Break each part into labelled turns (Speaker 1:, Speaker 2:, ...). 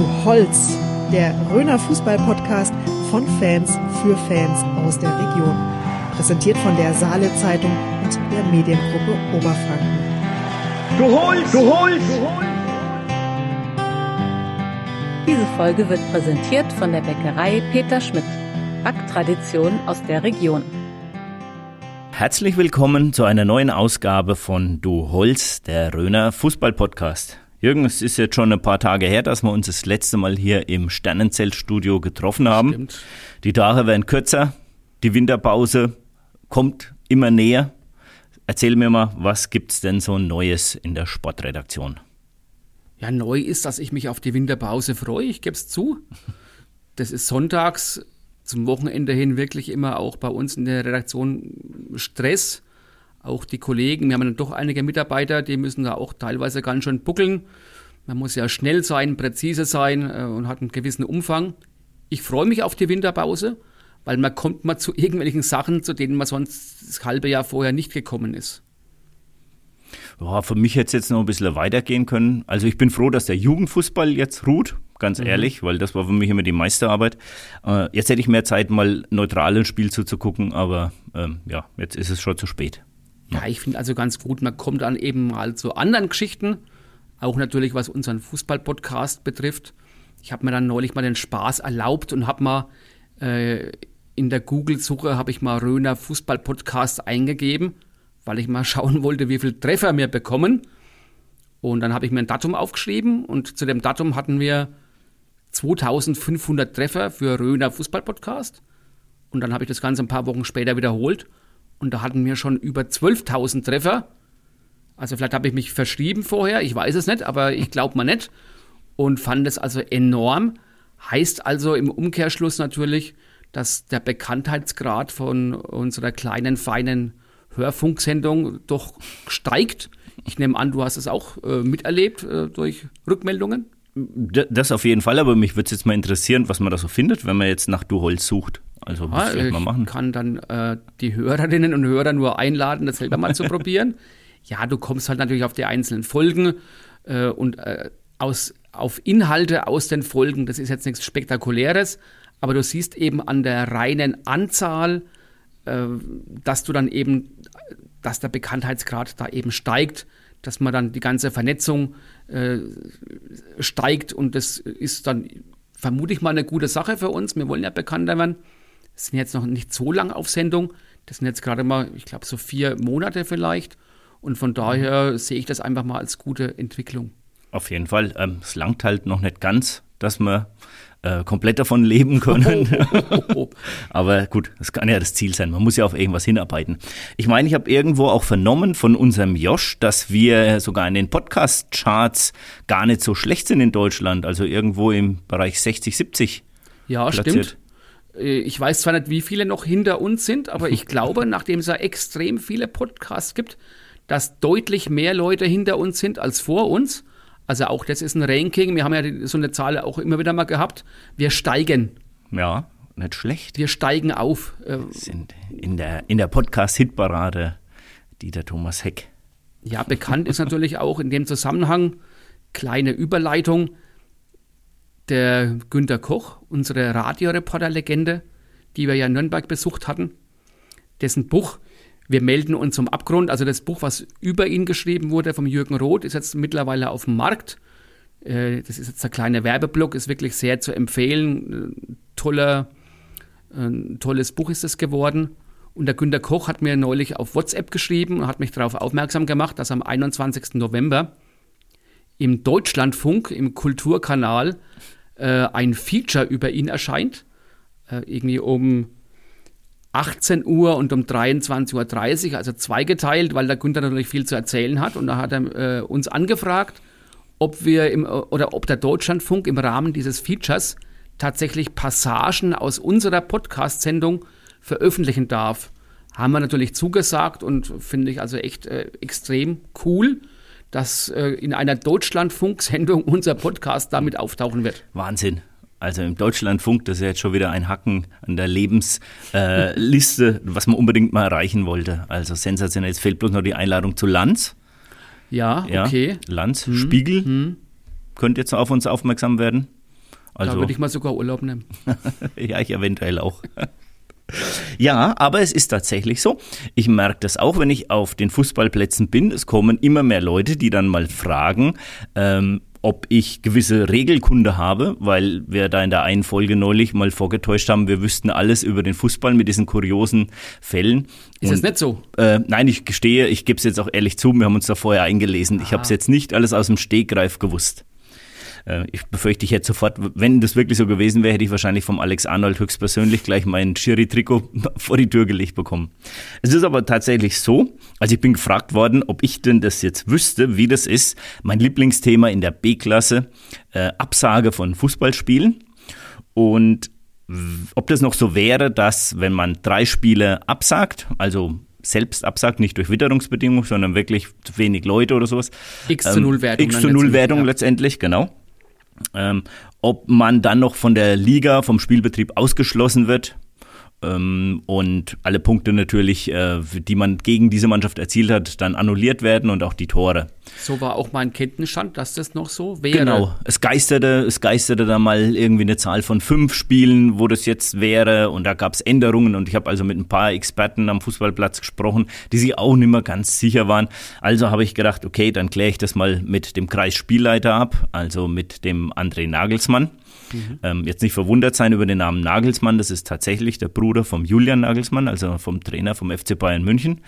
Speaker 1: Du Holz, der Röner Fußball-Podcast von Fans für Fans aus der Region. Präsentiert von der Saale Zeitung und der Mediengruppe Oberfranken.
Speaker 2: Du Holz, du Holz, du Holz.
Speaker 3: Diese Folge wird präsentiert von der Bäckerei Peter Schmidt. Backtradition aus der Region.
Speaker 4: Herzlich willkommen zu einer neuen Ausgabe von Du Holz, der Röner Fußball-Podcast. Jürgen, es ist jetzt schon ein paar Tage her, dass wir uns das letzte Mal hier im Sternenzeltstudio getroffen haben.
Speaker 5: Stimmt.
Speaker 4: Die Tage werden kürzer, die Winterpause kommt immer näher. Erzähl mir mal, was gibt's denn so Neues in der Sportredaktion?
Speaker 5: Ja, neu ist, dass ich mich auf die Winterpause freue, ich gebe es zu. Das ist sonntags zum Wochenende hin wirklich immer auch bei uns in der Redaktion Stress. Auch die Kollegen, wir haben dann doch einige Mitarbeiter, die müssen da auch teilweise ganz schön buckeln. Man muss ja schnell sein, präzise sein äh, und hat einen gewissen Umfang. Ich freue mich auf die Winterpause, weil man kommt mal zu irgendwelchen Sachen, zu denen man sonst das halbe Jahr vorher nicht gekommen ist.
Speaker 4: Ja, für mich hätte es jetzt noch ein bisschen weitergehen können. Also ich bin froh, dass der Jugendfußball jetzt ruht, ganz ehrlich, weil das war für mich immer die Meisterarbeit. Äh, jetzt hätte ich mehr Zeit, mal neutral ein Spiel zuzugucken, aber ähm, ja, jetzt ist es schon zu spät.
Speaker 5: Ja, ich finde also ganz gut, man kommt dann eben mal zu anderen Geschichten, auch natürlich was unseren Fußball-Podcast betrifft. Ich habe mir dann neulich mal den Spaß erlaubt und habe mal äh, in der Google-Suche habe ich mal Röner Fußball-Podcast eingegeben, weil ich mal schauen wollte, wie viele Treffer wir bekommen. Und dann habe ich mir ein Datum aufgeschrieben und zu dem Datum hatten wir 2500 Treffer für Röner Fußball-Podcast. Und dann habe ich das Ganze ein paar Wochen später wiederholt und da hatten wir schon über 12.000 Treffer. Also vielleicht habe ich mich verschrieben vorher, ich weiß es nicht, aber ich glaube mal nicht. Und fand es also enorm. Heißt also im Umkehrschluss natürlich, dass der Bekanntheitsgrad von unserer kleinen, feinen Hörfunksendung doch steigt. Ich nehme an, du hast es auch äh, miterlebt äh, durch Rückmeldungen.
Speaker 4: Das auf jeden Fall, aber mich würde es jetzt mal interessieren, was man da so findet, wenn man jetzt nach Du Holz sucht. Also
Speaker 5: Ja,
Speaker 4: ich vielleicht
Speaker 5: ich
Speaker 4: mal machen.
Speaker 5: kann dann äh, die Hörerinnen und Hörer nur einladen, das selber mal zu probieren. Ja, du kommst halt natürlich auf die einzelnen Folgen äh, und äh, aus, auf Inhalte aus den Folgen. Das ist jetzt nichts Spektakuläres, aber du siehst eben an der reinen Anzahl, äh, dass du dann eben, dass der Bekanntheitsgrad da eben steigt, dass man dann die ganze Vernetzung äh, steigt und das ist dann, vermute ich mal, eine gute Sache für uns. Wir wollen ja bekannter werden sind jetzt noch nicht so lang auf Sendung. Das sind jetzt gerade mal, ich glaube, so vier Monate vielleicht. Und von daher sehe ich das einfach mal als gute Entwicklung.
Speaker 4: Auf jeden Fall. Ähm, es langt halt noch nicht ganz, dass wir äh, komplett davon leben können. Aber gut, das kann ja das Ziel sein. Man muss ja auf irgendwas hinarbeiten. Ich meine, ich habe irgendwo auch vernommen von unserem Josh, dass wir sogar in den Podcast-Charts gar nicht so schlecht sind in Deutschland. Also irgendwo im Bereich 60, 70.
Speaker 5: Ja,
Speaker 4: Platziert.
Speaker 5: stimmt. Äh, Ich weiß zwar nicht, wie viele noch hinter uns sind, aber ich glaube, nachdem es ja extrem viele Podcasts gibt, dass deutlich mehr Leute hinter uns sind als vor uns. Also auch das ist ein Ranking. Wir haben ja so eine Zahl auch immer wieder mal gehabt. Wir steigen.
Speaker 4: Ja, nicht schlecht.
Speaker 5: Wir steigen auf. Äh,
Speaker 4: Sind in der, in der Podcast-Hitparade Dieter Thomas Heck.
Speaker 5: Ja, bekannt ist natürlich auch in dem Zusammenhang, kleine Überleitung, der Günter Koch, unsere Radioreporter-Legende, die wir ja in Nürnberg besucht hatten, dessen Buch Wir melden uns zum Abgrund, also das Buch, was über ihn geschrieben wurde vom Jürgen Roth, ist jetzt mittlerweile auf dem Markt. Äh, Das ist jetzt der kleine Werbeblock, ist wirklich sehr zu empfehlen. Äh, Toller, ein tolles Buch ist es geworden. Und der Günter Koch hat mir neulich auf WhatsApp geschrieben und hat mich darauf aufmerksam gemacht, dass am 21. November im Deutschlandfunk, im Kulturkanal, äh, ein Feature über ihn erscheint. Äh, irgendwie um 18 Uhr und um 23.30 Uhr, also zweigeteilt, weil der Günther natürlich viel zu erzählen hat. Und da hat er äh, uns angefragt, ob wir im, oder ob der Deutschlandfunk im Rahmen dieses Features tatsächlich Passagen aus unserer Podcast-Sendung veröffentlichen darf. Haben wir natürlich zugesagt und finde ich also echt äh, extrem cool, dass äh, in einer Deutschlandfunk-Sendung unser Podcast damit auftauchen wird.
Speaker 4: Wahnsinn. Also im Deutschlandfunk, das ist ja jetzt schon wieder ein Hacken an der Lebensliste, äh, was man unbedingt mal erreichen wollte. Also sensationell. Jetzt fehlt bloß noch die Einladung zu Lanz.
Speaker 5: Ja,
Speaker 4: Ja,
Speaker 5: okay.
Speaker 4: Lanz, Spiegel, könnte jetzt auf uns aufmerksam werden. Also,
Speaker 5: da würde ich mal sogar Urlaub nehmen.
Speaker 4: ja, ich eventuell auch. Ja, aber es ist tatsächlich so. Ich merke das auch, wenn ich auf den Fußballplätzen bin. Es kommen immer mehr Leute, die dann mal fragen, ähm, ob ich gewisse Regelkunde habe, weil wir da in der einen Folge neulich mal vorgetäuscht haben, wir wüssten alles über den Fußball mit diesen kuriosen Fällen.
Speaker 5: Ist
Speaker 4: Und,
Speaker 5: das nicht so?
Speaker 4: Äh, nein, ich gestehe, ich gebe es jetzt auch ehrlich zu, wir haben uns da vorher eingelesen. Ich habe es jetzt nicht alles aus dem Stegreif gewusst. Äh, ich befürchte, ich hätte sofort, wenn das wirklich so gewesen wäre, hätte ich wahrscheinlich vom Alex Arnold höchstpersönlich gleich mein Schiri-Trikot vor die Tür gelegt bekommen. Es ist aber tatsächlich so, also ich bin gefragt worden, ob ich denn das jetzt wüsste, wie das ist. Mein Lieblingsthema in der B-Klasse, äh, Absage von Fußballspielen. Und ob das noch so wäre, dass wenn man drei Spiele absagt, also selbst absagt, nicht durch Witterungsbedingungen, sondern wirklich zu wenig Leute oder sowas.
Speaker 5: X zu 0 Wertung.
Speaker 4: X zu 0 Wertung ja. letztendlich, genau. Ähm, ob man dann noch von der Liga, vom Spielbetrieb ausgeschlossen wird, und alle Punkte natürlich, äh, die man gegen diese Mannschaft erzielt hat, dann annulliert werden und auch die Tore.
Speaker 5: So war auch mein Kenntnisstand, dass das noch so wäre.
Speaker 4: Genau, es geisterte, es geisterte da mal irgendwie eine Zahl von fünf Spielen, wo das jetzt wäre und da gab es Änderungen und ich habe also mit ein paar Experten am Fußballplatz gesprochen, die sich auch nicht mehr ganz sicher waren. Also habe ich gedacht, okay, dann kläre ich das mal mit dem Kreisspielleiter ab, also mit dem André Nagelsmann. Mhm. Ähm, jetzt nicht verwundert sein über den Namen Nagelsmann, das ist tatsächlich der Bruder vom Julian Nagelsmann, also vom Trainer vom FC Bayern München.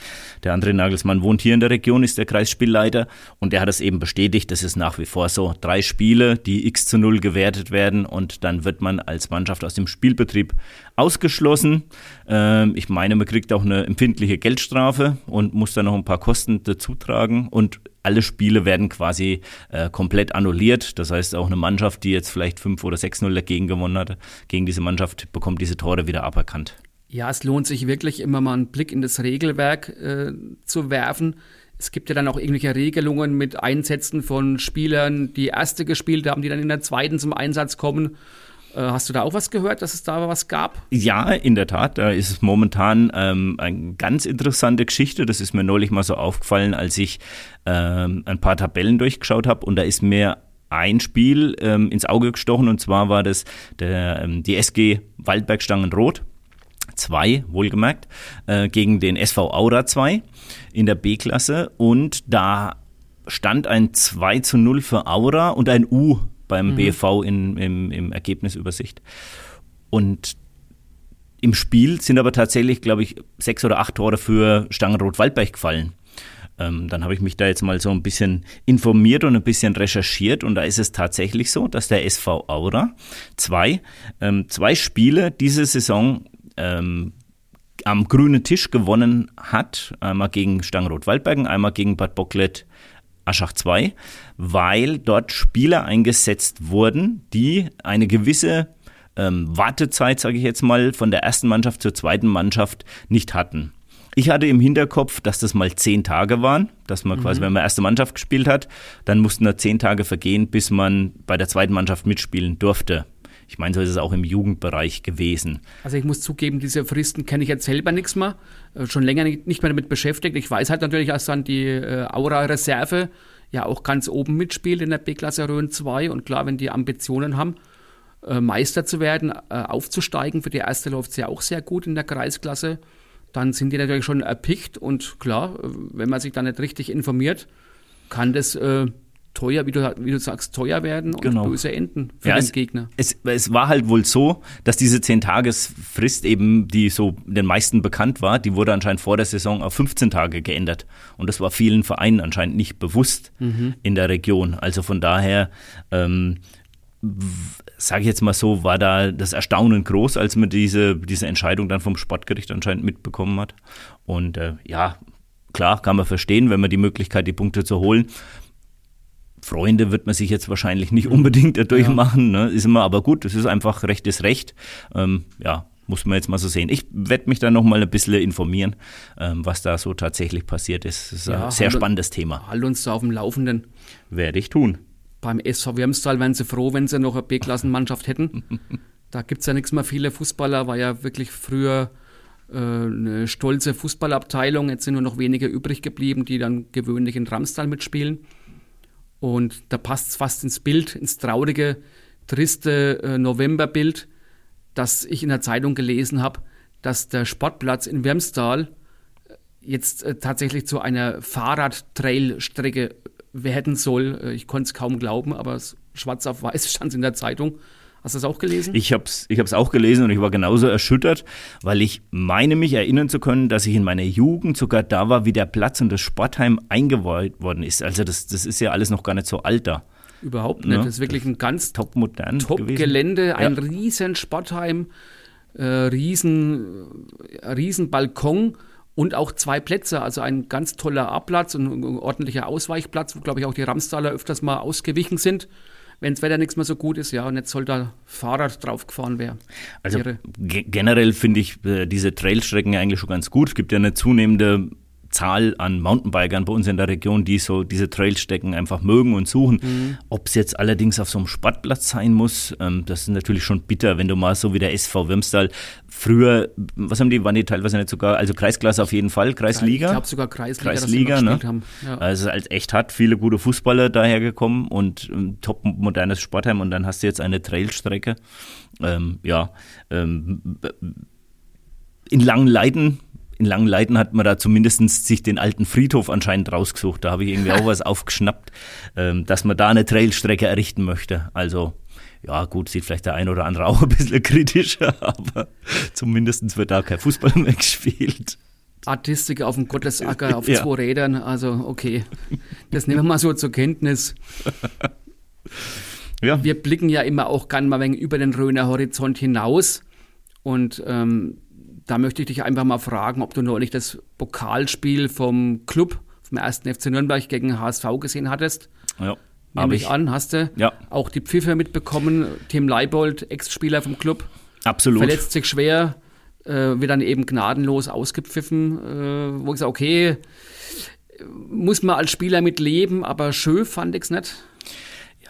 Speaker 4: Der andere Nagelsmann wohnt hier in der Region, ist der Kreisspielleiter und der hat es eben bestätigt, das ist nach wie vor so. Drei Spiele, die x zu 0 gewertet werden und dann wird man als Mannschaft aus dem Spielbetrieb ausgeschlossen. Ähm, ich meine, man kriegt auch eine empfindliche Geldstrafe und muss dann noch ein paar Kosten dazu tragen und alle Spiele werden quasi äh, komplett annulliert. Das heißt, auch eine Mannschaft, die jetzt vielleicht 5 oder 6-0 dagegen gewonnen hat, gegen diese Mannschaft bekommt diese Tore wieder aberkannt.
Speaker 5: Ja, es lohnt sich wirklich immer mal einen Blick in das Regelwerk äh, zu werfen. Es gibt ja dann auch irgendwelche Regelungen mit Einsätzen von Spielern, die erste gespielt haben, die dann in der zweiten zum Einsatz kommen. Äh, hast du da auch was gehört, dass es da was gab?
Speaker 4: Ja, in der Tat. Da ist es momentan ähm, eine ganz interessante Geschichte. Das ist mir neulich mal so aufgefallen, als ich ähm, ein paar Tabellen durchgeschaut habe. Und da ist mir ein Spiel ähm, ins Auge gestochen. Und zwar war das der, ähm, die SG Waldbergstangen-Rot. Zwei, wohlgemerkt, äh, gegen den SV Aura 2 in der B-Klasse. Und da stand ein 2 zu 0 für Aura und ein U beim mhm. BFV in, im, im Ergebnisübersicht. Und im Spiel sind aber tatsächlich, glaube ich, sechs oder acht Tore für Stangenrot-Waldberg gefallen. Ähm, dann habe ich mich da jetzt mal so ein bisschen informiert und ein bisschen recherchiert und da ist es tatsächlich so, dass der SV Aura zwei, ähm, zwei Spiele diese Saison ähm, am grünen Tisch gewonnen hat. Einmal gegen Stangenrot-Waldbergen, einmal gegen Bad Bocklet Aschach 2, weil dort Spieler eingesetzt wurden, die eine gewisse ähm, Wartezeit, sage ich jetzt mal, von der ersten Mannschaft zur zweiten Mannschaft nicht hatten. Ich hatte im Hinterkopf, dass das mal zehn Tage waren, dass man mhm. quasi, wenn man erste Mannschaft gespielt hat, dann mussten da zehn Tage vergehen, bis man bei der zweiten Mannschaft mitspielen durfte. Ich meine, so ist es auch im Jugendbereich gewesen.
Speaker 5: Also ich muss zugeben, diese Fristen kenne ich jetzt selber nichts mehr. Äh, schon länger nicht mehr damit beschäftigt. Ich weiß halt natürlich, dass dann die äh, Aura-Reserve ja auch ganz oben mitspielt in der B-Klasse Rhön 2. Und klar, wenn die Ambitionen haben, äh, Meister zu werden, aufzusteigen, für die erste läuft es ja auch sehr gut in der Kreisklasse, dann sind die natürlich schon erpicht. Und klar, wenn man sich da nicht richtig informiert, kann das teuer, wie du, wie du sagst, teuer werden und genau. böse enden für ja, den
Speaker 4: es,
Speaker 5: Gegner.
Speaker 4: Es, es war halt wohl so, dass diese 10-Tages-Frist eben, die so den meisten bekannt war, die wurde anscheinend vor der Saison auf 15 Tage geändert. Und das war vielen Vereinen anscheinend nicht bewusst mhm. in der Region. Also von daher, ähm, sage ich jetzt mal so, war da das Erstaunen groß, als man diese, diese Entscheidung dann vom Sportgericht anscheinend mitbekommen hat. Und äh, ja, klar, kann man verstehen, wenn man die Möglichkeit, die Punkte zu holen, Freunde wird man sich jetzt wahrscheinlich nicht unbedingt dadurch ja. machen, ne? ist immer aber gut, das ist einfach Recht ist Recht. Ähm, ja, muss man jetzt mal so sehen. Ich werde mich da noch mal ein bisschen informieren, ähm, was da so tatsächlich passiert ist. Das ist ja, ein sehr halt, spannendes Thema.
Speaker 5: Halt uns da auf dem Laufenden.
Speaker 4: Werde ich tun.
Speaker 5: Beim SV Wirmstal wären sie froh, wenn sie noch eine B-Klassenmannschaft hätten. da gibt es ja nichts mehr. Viele Fußballer war ja wirklich früher äh, eine stolze Fußballabteilung. Jetzt sind nur noch wenige übrig geblieben, die dann gewöhnlich in Ramstal mitspielen. Und da passt es fast ins Bild, ins Traurige, triste äh, Novemberbild, dass ich in der Zeitung gelesen habe, dass der Sportplatz in Wermstal äh, jetzt äh, tatsächlich zu einer Fahrradtrailstrecke werden soll. Äh, ich konnte es kaum glauben, aber schwarz auf weiß stand es in der Zeitung. Hast du das auch gelesen?
Speaker 4: Ich habe es ich hab's auch gelesen und ich war genauso erschüttert, weil ich meine mich erinnern zu können, dass ich in meiner Jugend sogar da war, wie der Platz und das Sportheim eingeweiht worden ist. Also das, das ist ja alles noch gar nicht so alt da.
Speaker 5: Überhaupt nicht. Ja, das ist wirklich ein ganz top modern top Gelände, ein ja. riesen Sportheim, äh, riesen, äh, riesen Balkon und auch zwei Plätze, also ein ganz toller A-Platz und ein ordentlicher Ausweichplatz, wo glaube ich auch die Ramstaler öfters mal ausgewichen sind wenn das Wetter nichts mehr so gut ist, ja, und jetzt soll da Fahrrad drauf gefahren werden.
Speaker 4: Also generell finde ich äh, diese Trailstrecken eigentlich schon ganz gut. Es gibt ja eine zunehmende Zahl an Mountainbikern bei uns in der Region, die so diese Trailstecken einfach mögen und suchen. Mhm. Ob es jetzt allerdings auf so einem Sportplatz sein muss, ähm, das ist natürlich schon bitter, wenn du mal so wie der SV Wirmstal früher, was haben die, waren die teilweise nicht sogar, also Kreisklasse auf jeden Fall, Kreisliga?
Speaker 5: Ich glaube sogar Kreisliga,
Speaker 4: Kreisliga ne? haben. Ja. Also als echt hat viele gute Fußballer dahergekommen und ähm, top modernes Sportheim und dann hast du jetzt eine Trailstrecke. Ähm, ja, ähm, in langen Leiden in Langenleiten hat man da zumindest sich den alten Friedhof anscheinend rausgesucht. Da habe ich irgendwie auch was aufgeschnappt, ähm, dass man da eine Trailstrecke errichten möchte. Also ja, gut, sieht vielleicht der ein oder andere auch ein bisschen kritischer, aber zumindest wird da kein Fußball mehr gespielt.
Speaker 5: Artistik auf dem Gottesacker auf ja. zwei Rädern, also okay, das nehmen wir mal so zur Kenntnis. Ja. Wir blicken ja immer auch gerne mal über den Röner Horizont hinaus und ähm, da möchte ich dich einfach mal fragen, ob du neulich das Pokalspiel vom Club, vom ersten FC Nürnberg gegen HSV gesehen hattest. Ja. Nehme ich an, hast du ja. auch die Pfiffe mitbekommen. Tim Leibold, Ex-Spieler vom Club.
Speaker 4: Absolut.
Speaker 5: Verletzt sich schwer, äh, wird dann eben gnadenlos ausgepfiffen. Äh, wo ich sage, okay, muss man als Spieler mit leben, aber schön fand ich es nicht.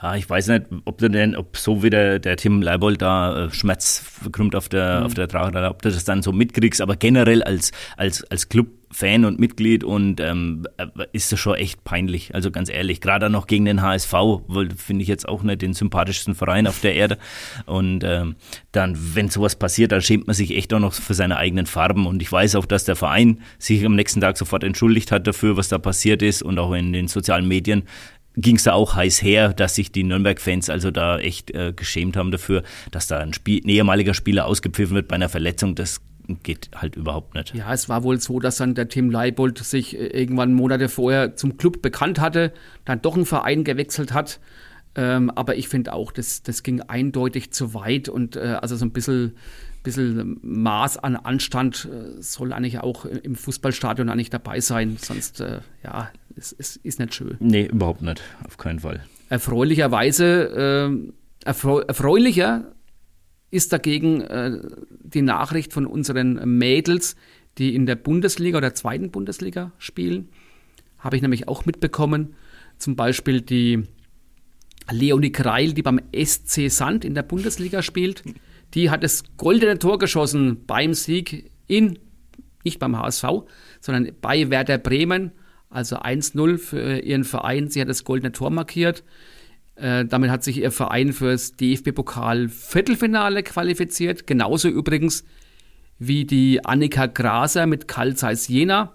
Speaker 4: Ja, ich weiß nicht, ob du denn, ob so wie der, der Tim Leibold da äh, Schmerz verkrümmt auf der, mhm. auf der Trage, ob du das dann so mitkriegst, aber generell als, als, als Club-Fan und Mitglied und ähm, äh, ist das schon echt peinlich. Also ganz ehrlich, gerade noch gegen den HSV, finde ich jetzt auch nicht den sympathischsten Verein auf der Erde. Und ähm, dann, wenn sowas passiert, dann schämt man sich echt auch noch für seine eigenen Farben. Und ich weiß auch, dass der Verein sich am nächsten Tag sofort entschuldigt hat dafür, was da passiert ist und auch in den sozialen Medien ging es da auch heiß her, dass sich die Nürnberg-Fans also da echt äh, geschämt haben dafür, dass da ein, Spiel, ein ehemaliger Spieler ausgepfiffen wird bei einer Verletzung. Das geht halt überhaupt nicht.
Speaker 5: Ja, es war wohl so, dass dann der Tim Leibold sich äh, irgendwann Monate vorher zum Club bekannt hatte, dann doch einen Verein gewechselt hat. Ähm, aber ich finde auch, das, das ging eindeutig zu weit und äh, also so ein bisschen bisschen Maß an Anstand äh, soll eigentlich auch im Fußballstadion eigentlich dabei sein. Sonst, äh, ja, es, es, ist nicht schön.
Speaker 4: Nee, überhaupt nicht. Auf keinen Fall.
Speaker 5: Erfreulicherweise, äh, erfreu erfreulicher ist dagegen äh, die Nachricht von unseren Mädels, die in der Bundesliga oder zweiten Bundesliga spielen. Habe ich nämlich auch mitbekommen. Zum Beispiel die Leonie Kreil, die beim SC Sand in der Bundesliga spielt die hat das goldene Tor geschossen beim Sieg in, nicht beim HSV, sondern bei Werder Bremen. Also 1-0 für ihren Verein. Sie hat das goldene Tor markiert. Äh, damit hat sich ihr Verein fürs DFB-Pokal-Viertelfinale qualifiziert. Genauso übrigens wie die Annika Graser mit Karl Zeiss Jena.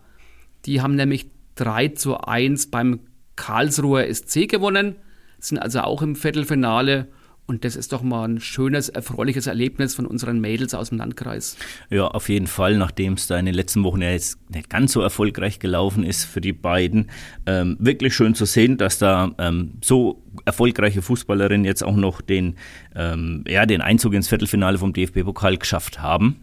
Speaker 5: Die haben nämlich 3 zu 1 beim Karlsruher SC gewonnen, sind also auch im Viertelfinale und das ist doch mal ein schönes, erfreuliches Erlebnis von unseren Mädels aus dem Landkreis.
Speaker 4: Ja, auf jeden Fall, nachdem es da in den letzten Wochen ja jetzt nicht ganz so erfolgreich gelaufen ist für die beiden. Ähm, wirklich schön zu sehen, dass da ähm, so erfolgreiche Fußballerinnen jetzt auch noch den, ähm, ja, den Einzug ins Viertelfinale vom DFB-Pokal geschafft haben.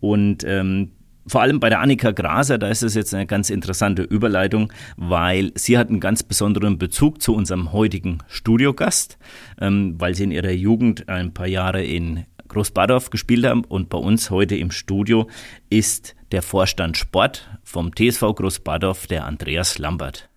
Speaker 4: Und ähm, vor allem bei der Annika Graser, da ist es jetzt eine ganz interessante Überleitung, weil sie hat einen ganz besonderen Bezug zu unserem heutigen Studiogast, ähm, weil sie in ihrer Jugend ein paar Jahre in Großbadorf gespielt haben und bei uns heute im Studio ist der Vorstand Sport vom TSV Großbadorf, der Andreas Lambert.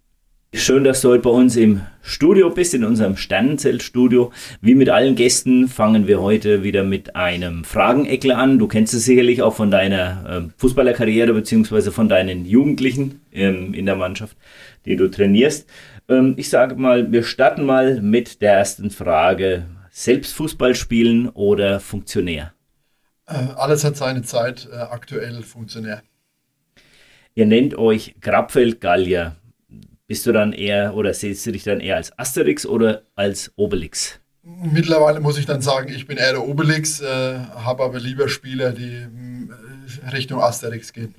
Speaker 4: Schön, dass du heute bei uns im Studio bist, in unserem Sternenzeltstudio. Wie mit allen Gästen fangen wir heute wieder mit einem Frageneckle an. Du kennst es sicherlich auch von deiner äh, Fußballerkarriere beziehungsweise von deinen Jugendlichen ähm, in der Mannschaft, die du trainierst. Ähm, ich sage mal, wir starten mal mit der ersten Frage. selbst Fußball spielen oder Funktionär?
Speaker 6: Äh, alles hat seine Zeit, äh, aktuell Funktionär.
Speaker 4: Ihr nennt euch Grabfeld-Gallier. Bist du dann eher oder siehst du dich dann eher als Asterix oder als Obelix?
Speaker 6: Mittlerweile muss ich dann sagen, ich bin eher der Obelix, äh, habe aber lieber Spieler, die äh, Richtung Asterix gehen.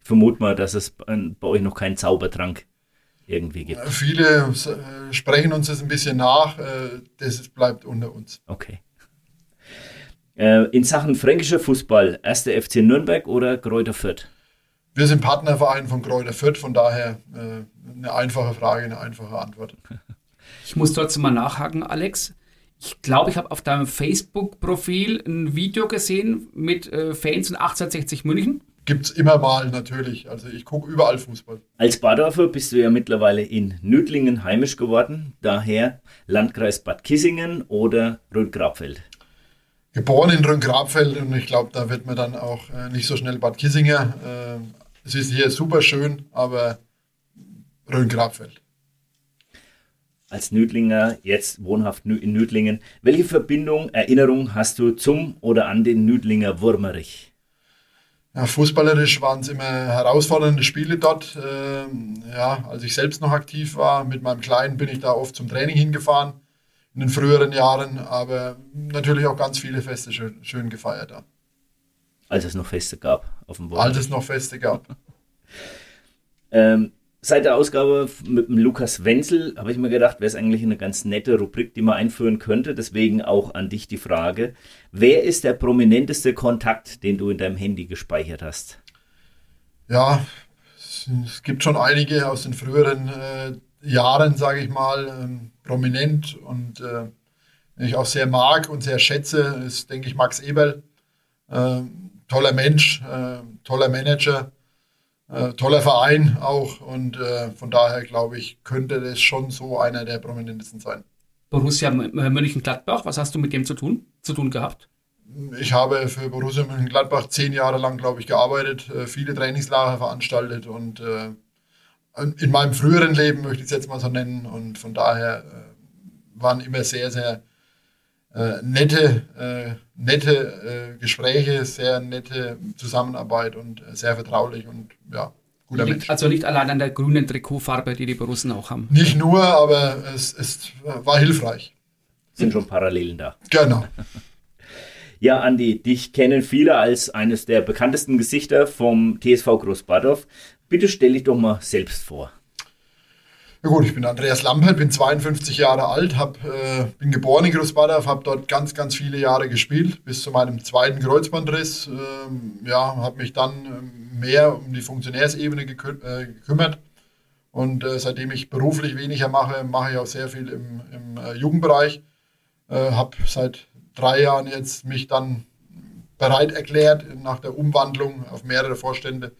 Speaker 4: Ich vermute mal, dass es bei euch noch keinen Zaubertrank irgendwie gibt.
Speaker 6: Äh, viele äh, sprechen uns das ein bisschen nach, äh, das bleibt unter uns.
Speaker 4: Okay. Äh, in Sachen fränkischer Fußball, erste FC Nürnberg oder Kräuter Fürth?
Speaker 6: Wir sind Partnerverein von Kräuter Fürth, von daher eine einfache Frage, eine einfache Antwort.
Speaker 5: Ich muss trotzdem mal nachhaken, Alex. Ich glaube, ich habe auf deinem Facebook-Profil ein Video gesehen mit äh, Fans in 1860 München.
Speaker 6: Gibt es immer mal natürlich. Also ich gucke überall Fußball.
Speaker 4: Als Badorfer bist du ja mittlerweile in Nödlingen heimisch geworden. Daher Landkreis Bad Kissingen oder Rhön-Grabfeld?
Speaker 6: Geboren in Rhön-Grabfeld und ich glaube, da wird man dann auch äh, nicht so schnell Bad Kissinger. Äh, es ist hier super schön, aber Rhön-Grabfeld
Speaker 4: als Nödlinger, jetzt wohnhaft in Nödlingen. Welche Verbindung, Erinnerung hast du zum oder an den Nödlinger Wurmerich?
Speaker 6: Ja, fußballerisch waren es immer herausfordernde Spiele dort. Ähm, ja, als ich selbst noch aktiv war, mit meinem Kleinen bin ich da oft zum Training hingefahren in den früheren Jahren, aber natürlich auch ganz viele Feste schön, schön gefeiert da.
Speaker 4: Als es noch Feste gab
Speaker 6: auf dem Wurmerich. Als es noch Feste gab.
Speaker 4: ähm, Seit der Ausgabe mit dem Lukas Wenzel habe ich mir gedacht, wäre es eigentlich eine ganz nette Rubrik, die man einführen könnte. Deswegen auch an dich die Frage. Wer ist der prominenteste Kontakt, den du in deinem Handy gespeichert hast?
Speaker 6: Ja, es gibt schon einige aus den früheren äh, Jahren, sage ich mal, ähm, prominent und äh, den ich auch sehr mag und sehr schätze, ist, denke ich, Max Eberl. Äh, toller Mensch, äh, toller Manager äh, toller Verein auch und äh, von daher glaube ich, könnte das schon so einer der prominentesten sein.
Speaker 5: Borussia Mönchengladbach, was hast du mit dem zu tun, zu tun gehabt?
Speaker 6: Ich habe für Borussia Mönchengladbach zehn Jahre lang, glaube ich, gearbeitet, äh, viele Trainingslager veranstaltet und äh, in meinem früheren Leben möchte ich es jetzt mal so nennen und von daher äh, waren immer sehr, sehr äh, nette, äh, nette äh, Gespräche, sehr nette Zusammenarbeit und äh, sehr vertraulich und ja,
Speaker 5: guter liegt Mensch. Also nicht allein an der grünen Trikotfarbe, die die Borussen auch haben.
Speaker 6: Nicht nur, aber es, es war hilfreich.
Speaker 4: Sind schon Parallelen da.
Speaker 6: Genau.
Speaker 4: Ja, Andi, dich kennen viele als eines der bekanntesten Gesichter vom TSV Großbadorf. Bitte stell dich doch mal selbst vor.
Speaker 6: Ja gut, ich bin Andreas Lampert, bin 52 Jahre alt, hab, äh, bin geboren in Großbadorf, habe dort ganz, ganz viele Jahre gespielt, bis zu meinem zweiten Kreuzbandriss. Ähm, ja, habe mich dann ähm, mehr um die Funktionärsebene gekü äh, gekümmert. Und äh, seitdem ich beruflich weniger mache, mache ich auch sehr viel im, im äh, Jugendbereich. Äh, habe seit drei Jahren jetzt mich dann bereit erklärt, nach der Umwandlung auf mehrere Vorstände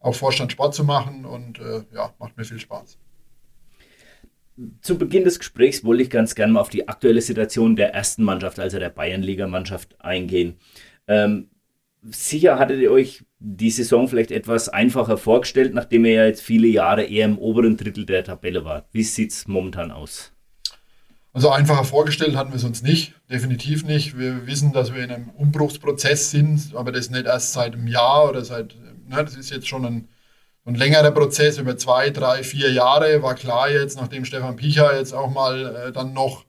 Speaker 6: auch Vorstand Sport zu machen und äh, ja, macht mir viel Spaß
Speaker 4: zu Beginn des Gesprächs wollte ich ganz gerne mal auf die aktuelle Situation der ersten Mannschaft, also der Bayernliga-Mannschaft, eingehen. Ähm, sicher hattet ihr euch die Saison vielleicht etwas einfacher vorgestellt, nachdem ihr ja jetzt viele Jahre eher im oberen Drittel der Tabelle wart. Wie sieht es momentan aus?
Speaker 6: Also einfacher vorgestellt hatten wir es uns nicht, definitiv nicht. Wir wissen, dass wir in einem Umbruchsprozess sind, aber das nicht erst seit einem Jahr oder seit, ne, das ist jetzt schon ein ein längerer Prozess über zwei, drei, vier Jahre. War klar jetzt, nachdem Stefan Picher jetzt auch mal äh, dann noch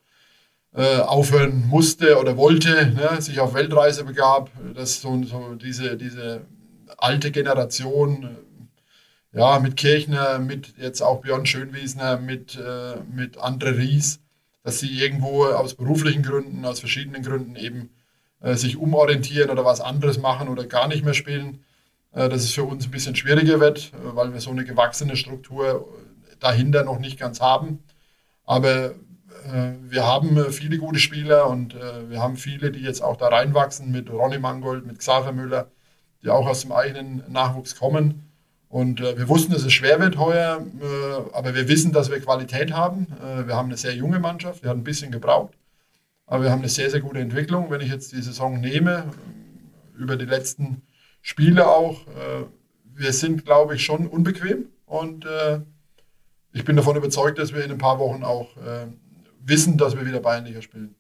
Speaker 6: äh, aufhören musste oder wollte, ne, sich auf Weltreise begab, dass so, so diese, diese alte Generation, äh, ja, mit Kirchner, mit jetzt auch Björn Schönwiesner, mit, äh, mit Andre Ries, dass sie irgendwo aus beruflichen Gründen, aus verschiedenen Gründen eben äh, sich umorientieren oder was anderes machen oder gar nicht mehr spielen äh, dass es für uns ein bisschen schwieriger wird, äh, weil wir so eine gewachsene Struktur dahinter noch nicht ganz haben. Aber äh, wir haben viele gute Spieler und wir haben viele, die jetzt auch da reinwachsen mit Ronny Mangold, mit Xaver Müller, die auch aus dem eigenen Nachwuchs kommen. Und wir wussten, dass es schwer wird heuer, aber wir wissen, dass wir Qualität haben. wir haben eine sehr junge Mannschaft, wir haben ein bisschen gebraucht, aber wir haben eine sehr, sehr gute Entwicklung. Wenn ich jetzt die Saison nehme, über die letzten Spiele auch. Äh, wir sind, glaube ich, schon unbequem und äh, ich bin davon überzeugt, dass wir in ein paar Wochen auch äh, wissen, dass wir wieder Bayernliga spielen.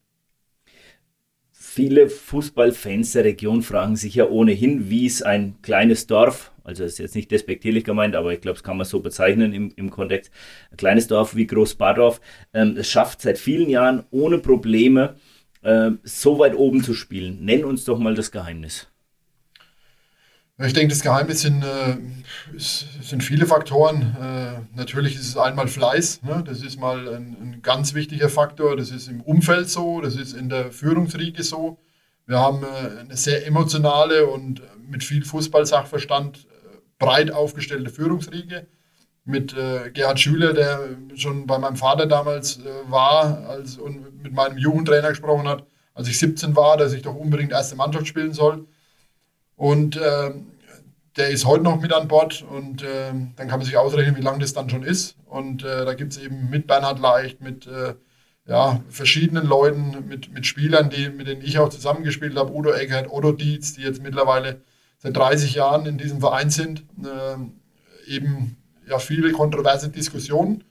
Speaker 4: Viele Fußballfans der Region fragen sich ja ohnehin, wie es ein kleines Dorf, also ist jetzt nicht despektierlich gemeint, aber ich glaube, das kann man so bezeichnen im, im Kontext, ein kleines Dorf wie Großbadorf, ähm, es schafft seit vielen Jahren ohne Probleme äh, so weit oben zu spielen. Nenn uns doch mal das Geheimnis.
Speaker 6: Ich denke, das Geheimnis sind, äh, sind viele Faktoren. Äh, natürlich ist es einmal Fleiß. Ne? Das ist mal ein, ein, ganz wichtiger Faktor. Das ist im Umfeld so, das ist in der Führungsriege so. Wir haben äh, eine sehr emotionale und mit viel Fußballsachverstand breit aufgestellte Führungsriege. Mit Gerhard Schüler, der schon bei meinem Vater damals war als, und mit meinem Jugendtrainer gesprochen hat, als ich 17 war, dass ich doch unbedingt erste Mannschaft spielen soll. Und äh, der ist heute noch mit an Bord und äh, dann kann man sich ausrechnen, wie lange das dann schon ist. Und äh, da gibt es eben mit Bernhard Leicht, mit äh, ja, verschiedenen Leuten, mit, mit Spielern, die, mit denen ich auch zusammengespielt habe, Udo Eckert, Otto Dietz, die jetzt mittlerweile seit 30 Jahren in diesem Verein sind. Äh, eben ja, viele kontroverse Diskussionen.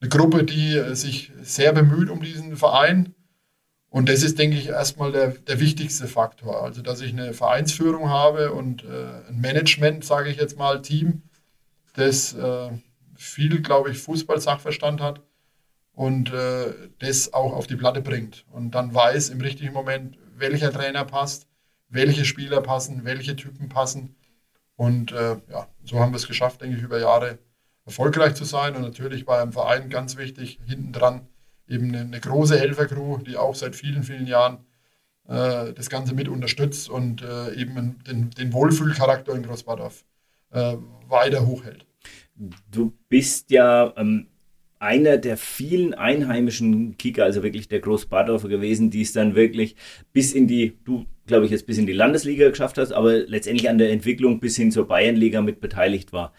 Speaker 6: Eine Gruppe, die äh, sich sehr bemüht um diesen Verein und das ist, denke ich, erstmal der, der wichtigste Faktor. Also, dass ich eine Vereinsführung habe und äh, ein Management, sage ich jetzt mal, Team, das äh, viel, glaube ich, Fußball-Sachverstand hat und äh, das auch auf die Platte bringt. Und dann weiß im richtigen Moment, welcher Trainer passt, welche Spieler passen, welche Typen passen. Und äh, ja, so haben wir es geschafft, denke ich, über Jahre erfolgreich zu sein. Und natürlich bei einem Verein ganz wichtig, hinten dran eben eine, eine große Helfercrew, die auch seit vielen, vielen Jahren äh, das Ganze mit unterstützt und äh, eben den, den Wohlfühlcharakter in Großbadorf äh, weiter hochhält.
Speaker 4: Du bist ja ähm, einer der vielen einheimischen Kicker, also wirklich der Großbadorfer gewesen, die es dann wirklich bis in die, du glaube ich jetzt bis in die Landesliga geschafft hast, aber letztendlich an der Entwicklung bis hin zur Bayernliga mit beteiligt war.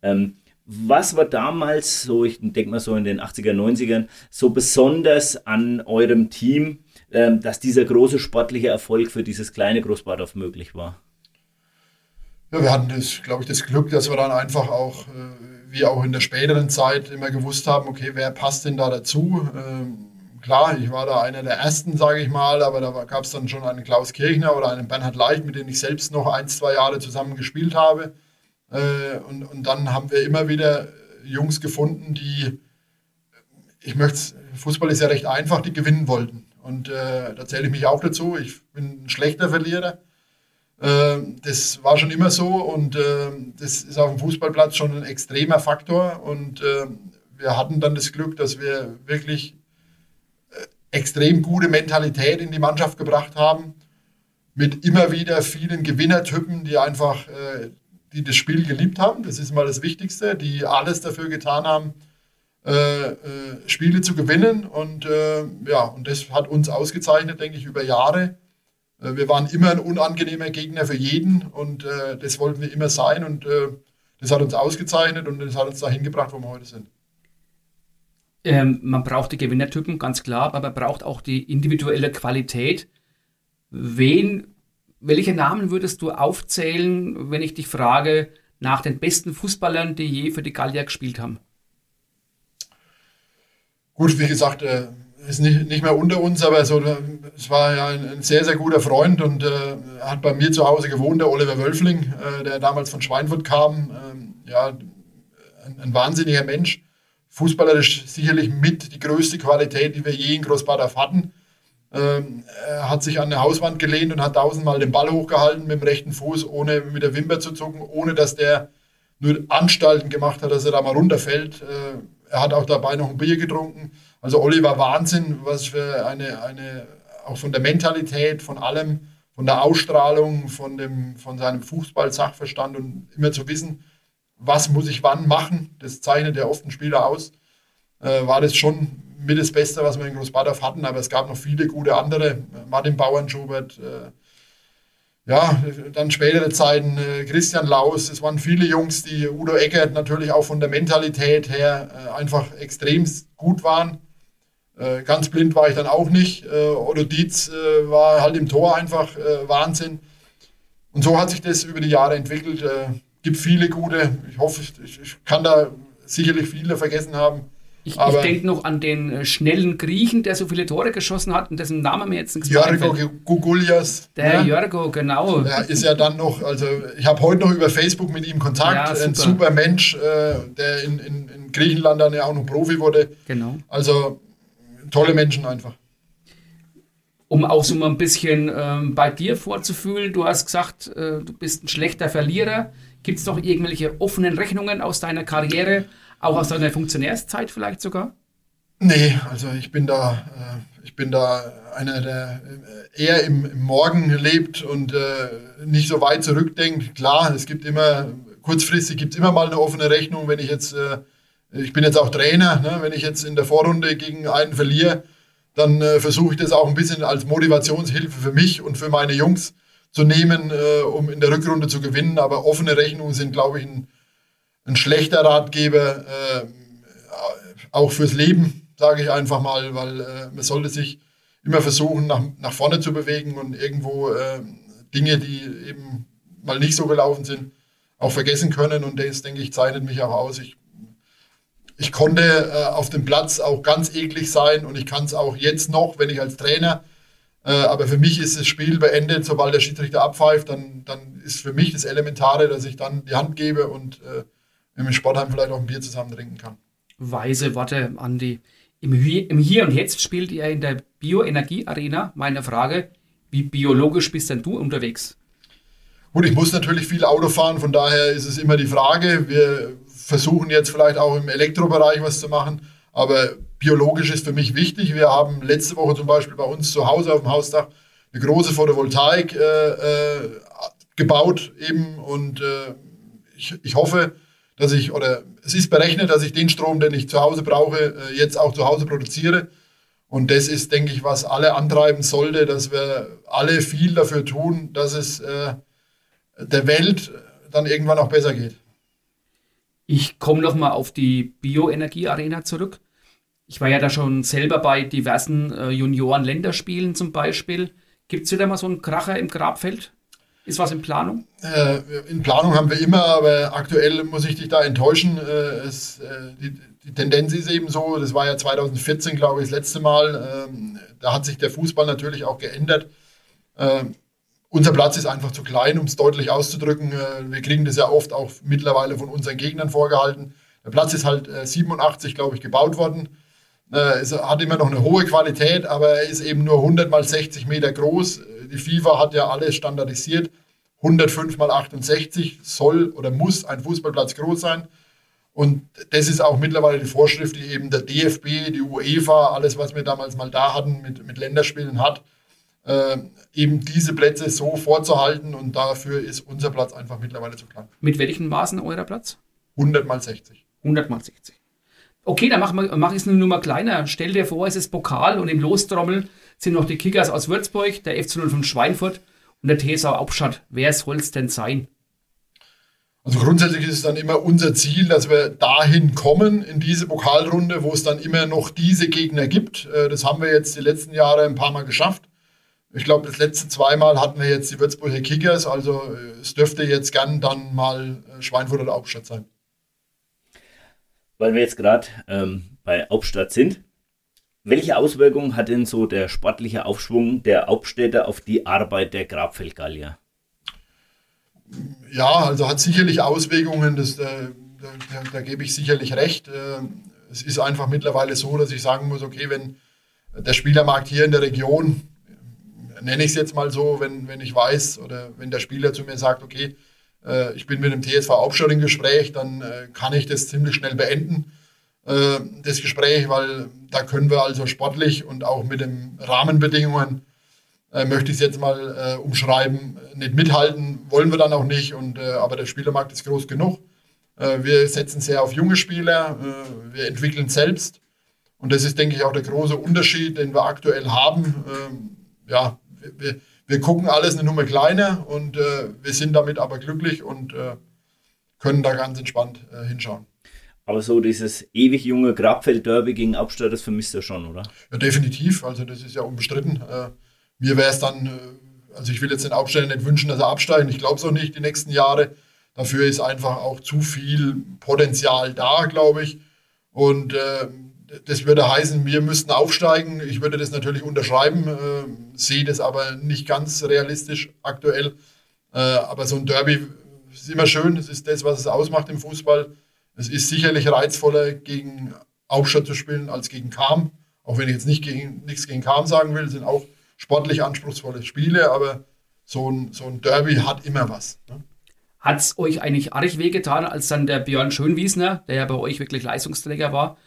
Speaker 4: Ähm, was war damals, so ich denke mal so in den 80er, 90ern, so besonders an eurem Team, ähm, dass dieser große sportliche Erfolg für dieses kleine Großbadorf möglich war?
Speaker 6: Ja, wir hatten das, glaube ich, das Glück, dass wir dann einfach auch, äh, wie auch in der späteren Zeit, immer gewusst haben, okay, wer passt denn da dazu? Ähm, klar, ich war da einer der ersten, sage ich mal, aber da gab es dann schon einen Klaus Kirchner oder einen Bernhard Leicht, mit dem ich selbst noch ein, zwei Jahre zusammen gespielt habe. Äh, und, und dann haben wir immer wieder Jungs gefunden, die, ich möchte, Fußball ist ja recht einfach, die gewinnen wollten. Und äh, da zähle ich mich auch dazu. Ich bin ein schlechter Verlierer. Äh, das war schon immer so und äh, das ist auf dem Fußballplatz schon ein extremer Faktor. Und äh, wir hatten dann das Glück, dass wir wirklich äh, extrem gute Mentalität in die Mannschaft gebracht haben. Mit immer wieder vielen Gewinnertypen, die einfach äh, die das Spiel geliebt haben, das ist mal das Wichtigste, die alles dafür getan haben, äh, äh, Spiele zu gewinnen. Und äh, ja, und das hat uns ausgezeichnet, denke ich, über Jahre. Äh, wir waren immer ein unangenehmer Gegner für jeden und äh, das wollten wir immer sein. Und äh, das hat uns ausgezeichnet und das hat uns dahin gebracht, wo wir heute sind.
Speaker 5: Ähm, man braucht die Gewinnertypen, ganz klar, aber man braucht auch die individuelle Qualität. Wen welche Namen würdest du aufzählen, wenn ich dich frage, nach den besten Fußballern, die je für die Gallier gespielt haben?
Speaker 6: Gut, wie gesagt, äh, ist nicht, nicht mehr unter uns, aber so, es war ja ein, ein sehr, sehr guter Freund und äh, hat bei mir zu Hause gewohnt, der Oliver Wölfling, äh, der damals von Schweinfurt kam. Ähm, ja, ein, ein, wahnsinniger Mensch. Fußballerisch sicherlich mit die größte Qualität, die wir je in Großbadorf hatten. Ähm, er hat sich an eine Hauswand gelehnt und hat tausendmal den Ball hochgehalten mit dem rechten Fuß, ohne mit der Wimper zu zucken, ohne dass der nur Anstalten gemacht hat, dass er da mal runterfällt. Äh, er hat auch dabei noch ein Bier getrunken. Also Olli war Wahnsinn, was für eine, eine, auch von der Mentalität, von allem, von der Ausstrahlung, von, dem, von seinem Fußball-Sachverstand und immer zu wissen, was muss ich wann machen, das zeichnet ja oft einen Spieler aus, äh, war das schon mit das Beste, was wir in Großbadorf hatten, aber es gab noch viele gute andere. Martin Bauern-Schubert, äh, ja, dann spätere Zeiten, äh, Christian Laus, es waren viele Jungs, die Udo Eckert natürlich auch von der Mentalität her äh, einfach extrem gut waren. Äh, ganz blind war ich dann auch nicht. Äh, Otto Dietz äh, war halt im Tor einfach Wahnsinn. Und so hat sich das über die Jahre entwickelt. gibt viele gute, ich hoffe, ich, ich kann da sicherlich viele vergessen haben.
Speaker 5: Ich, ich denke noch an den äh, schnellen Griechen, der so viele Tore geschossen hat und dessen Name mir jetzt
Speaker 6: nichts Jorgo Gugulias.
Speaker 5: Der ja? Jorgo, genau.
Speaker 6: Der ist ja dann noch, also ich habe heute noch über Facebook mit ihm Kontakt. Ja, super. Ein super Mensch, äh, der in, in, in, Griechenland dann ja auch noch Profi wurde.
Speaker 5: Genau.
Speaker 6: Also tolle Menschen einfach.
Speaker 5: Um auch so mal ein bisschen ähm, bei dir vorzufühlen, du hast gesagt, äh, du bist ein schlechter Verlierer. Gibt es noch irgendwelche offenen Rechnungen aus deiner Karriere? Auch aus deiner Funktionärszeit vielleicht sogar?
Speaker 6: Nee, also ich bin da, äh, ich bin da einer, der äh, eher im, im Morgen lebt und äh, nicht so weit zurückdenkt. Klar, es gibt immer, kurzfristig gibt es immer mal eine offene Rechnung, wenn ich jetzt, äh, ich bin jetzt auch Trainer, ne, wenn ich jetzt in der Vorrunde gegen einen verliere, dann äh, versuche ich das auch ein bisschen als Motivationshilfe für mich und für meine Jungs zu nehmen, äh, um in der Rückrunde zu gewinnen. Aber offene Rechnungen sind, glaube ich, ein ein schlechter Ratgeber, äh, auch fürs Leben, sage ich einfach mal, weil äh, man sollte sich immer versuchen, nach, nach vorne zu bewegen und irgendwo äh, Dinge, die eben mal nicht so gelaufen sind, auch vergessen können. Und das, denke ich, zeichnet mich auch aus. Ich, ich konnte äh, auf dem Platz auch ganz eklig sein und ich kann es auch jetzt noch, wenn ich als Trainer äh, aber für mich ist das Spiel beendet, sobald der Schiedsrichter abpfeift, dann, dann ist für mich das Elementare, dass ich dann die Hand gebe und äh, im Sportheim vielleicht auch ein Bier zusammen trinken kann.
Speaker 5: Weise Worte, Andi. Im, Im Hier und Jetzt spielt ihr in der Bioenergie-Arena. Meine Frage, wie biologisch bist denn du unterwegs?
Speaker 6: Gut, ich muss natürlich viel Auto fahren, von daher ist es immer die Frage. Wir versuchen jetzt vielleicht auch im Elektrobereich was zu machen, aber biologisch ist für mich wichtig. Wir haben letzte Woche zum Beispiel bei uns zu Hause auf dem Hausdach eine große Photovoltaik äh, äh, gebaut eben und äh, ich, ich hoffe, dass ich, oder es ist berechnet, dass ich den Strom, den ich zu Hause brauche, äh, jetzt auch zu Hause produziere. Und das ist, denke ich, was alle antreiben sollte, dass wir alle viel dafür tun, dass es äh, der Welt dann irgendwann auch besser geht.
Speaker 5: Ich komme nochmal auf die Bioenergie-Arena zurück. Ich war ja da schon selber bei diversen äh, Junioren-Länderspielen zum Beispiel. Gibt es wieder mal so einen Kracher im Grabfeld? Ist was in Planung?
Speaker 6: Äh, in Planung haben wir immer, aber aktuell muss ich dich da enttäuschen. Äh, es, äh, die, die, Tendenz ist eben so, das war ja 2014, glaube ich, das letzte Mal. Ähm, da hat sich der Fußball natürlich auch geändert. Ähm, unser Platz ist einfach zu klein, um es deutlich auszudrücken. Äh, wir kriegen das ja oft auch mittlerweile von unseren Gegnern vorgehalten. Der Platz ist halt 87, äh, glaube ich, gebaut worden. Äh, es hat immer noch eine hohe Qualität, aber er ist eben nur 100 mal 60 Meter groß die FIFA hat ja alles standardisiert. 105 mal 68 soll oder muss ein Fußballplatz groß sein. Und das ist auch mittlerweile die Vorschrift, die eben der DFB, die UEFA, alles, was wir damals mal da hatten, mit, mit Länderspielen hat, äh, eben diese Plätze so vorzuhalten. Und dafür ist unser Platz einfach mittlerweile zu klein.
Speaker 5: Mit welchen Maßen eurer Platz?
Speaker 6: 100 mal 60.
Speaker 5: 100 mal 60. Okay, dann mache mach ich es nur mal kleiner. Stell dir vor, es ist Pokal und im Lostrommel sind noch die Kickers aus Würzburg, der FC 05 Schweinfurt und der TSV Hauptstadt. Wer soll es denn sein?
Speaker 6: Also grundsätzlich ist es dann immer unser Ziel, dass wir dahin kommen in diese Pokalrunde, wo es dann immer noch diese Gegner gibt. Äh, das haben wir jetzt die letzten Jahre ein paar Mal geschafft. Ich glaube, das letzte zweimal hatten wir jetzt die Würzburger Kickers, also äh, es dürfte jetzt gern dann mal äh, Schweinfurt oder Hauptstadt sein.
Speaker 4: Weil wir jetzt gerade ähm, bei Hauptstadt sind, welche Auswirkungen hat denn so der sportliche Aufschwung der Hauptstädte auf die Arbeit der Grabfeldgallier?
Speaker 6: Ja, also hat sicherlich Auswirkungen, das, äh, da, da, da, gebe ich sicherlich recht. Äh, es ist einfach mittlerweile so, dass ich sagen muss, okay, wenn der Spielermarkt hier in der Region, nenne ich es jetzt mal so, wenn, wenn ich weiß oder wenn der Spieler zu mir sagt, okay, äh, ich bin mit dem TSV Hauptstadt im Gespräch, dann kann ich das ziemlich schnell beenden äh, das Gespräch, weil da können wir also sportlich und auch mit den Rahmenbedingungen, äh, möchte ich es jetzt mal äh, umschreiben, nicht mithalten, wollen wir dann auch nicht, und, äh, aber der Spielermarkt ist groß genug. Äh, wir setzen sehr auf junge Spieler, äh, wir entwickeln selbst und das ist, denke ich, auch der große Unterschied, den wir aktuell haben. Ähm, ja, wir, wir gucken alles eine Nummer kleiner und wir sind damit aber glücklich und können da ganz entspannt hinschauen.
Speaker 4: Aber so dieses ewig junge Grabfeld-Derby gegen Abstadt, das vermisst er schon, oder?
Speaker 6: Ja, definitiv. Also das ist ja unbestritten. Äh, mir wäre es dann, äh, also ich will jetzt den Absteiger nicht wünschen, dass er absteigen. Ich glaube es auch nicht die nächsten Jahre. Dafür ist einfach auch zu viel Potenzial da, glaube ich. Und äh, das würde heißen, wir müssten aufsteigen. Ich würde das natürlich unterschreiben, äh, sehe das aber nicht ganz realistisch aktuell. Äh, aber so ein Derby ist immer schön. Es ist das, was es ausmacht im Fußball. Es ist sicherlich reizvoller, gegen Aufstadt zu spielen als gegen Kam. Auch wenn ich jetzt nicht gegen, nichts gegen Kam sagen will, sind auch sportlich anspruchsvolle Spiele, aber so ein, so ein Derby hat immer was. Ne?
Speaker 5: Hat es euch eigentlich arg wehgetan, als dann der Björn Schönwiesner, der ja bei euch wirklich Leistungsträger war,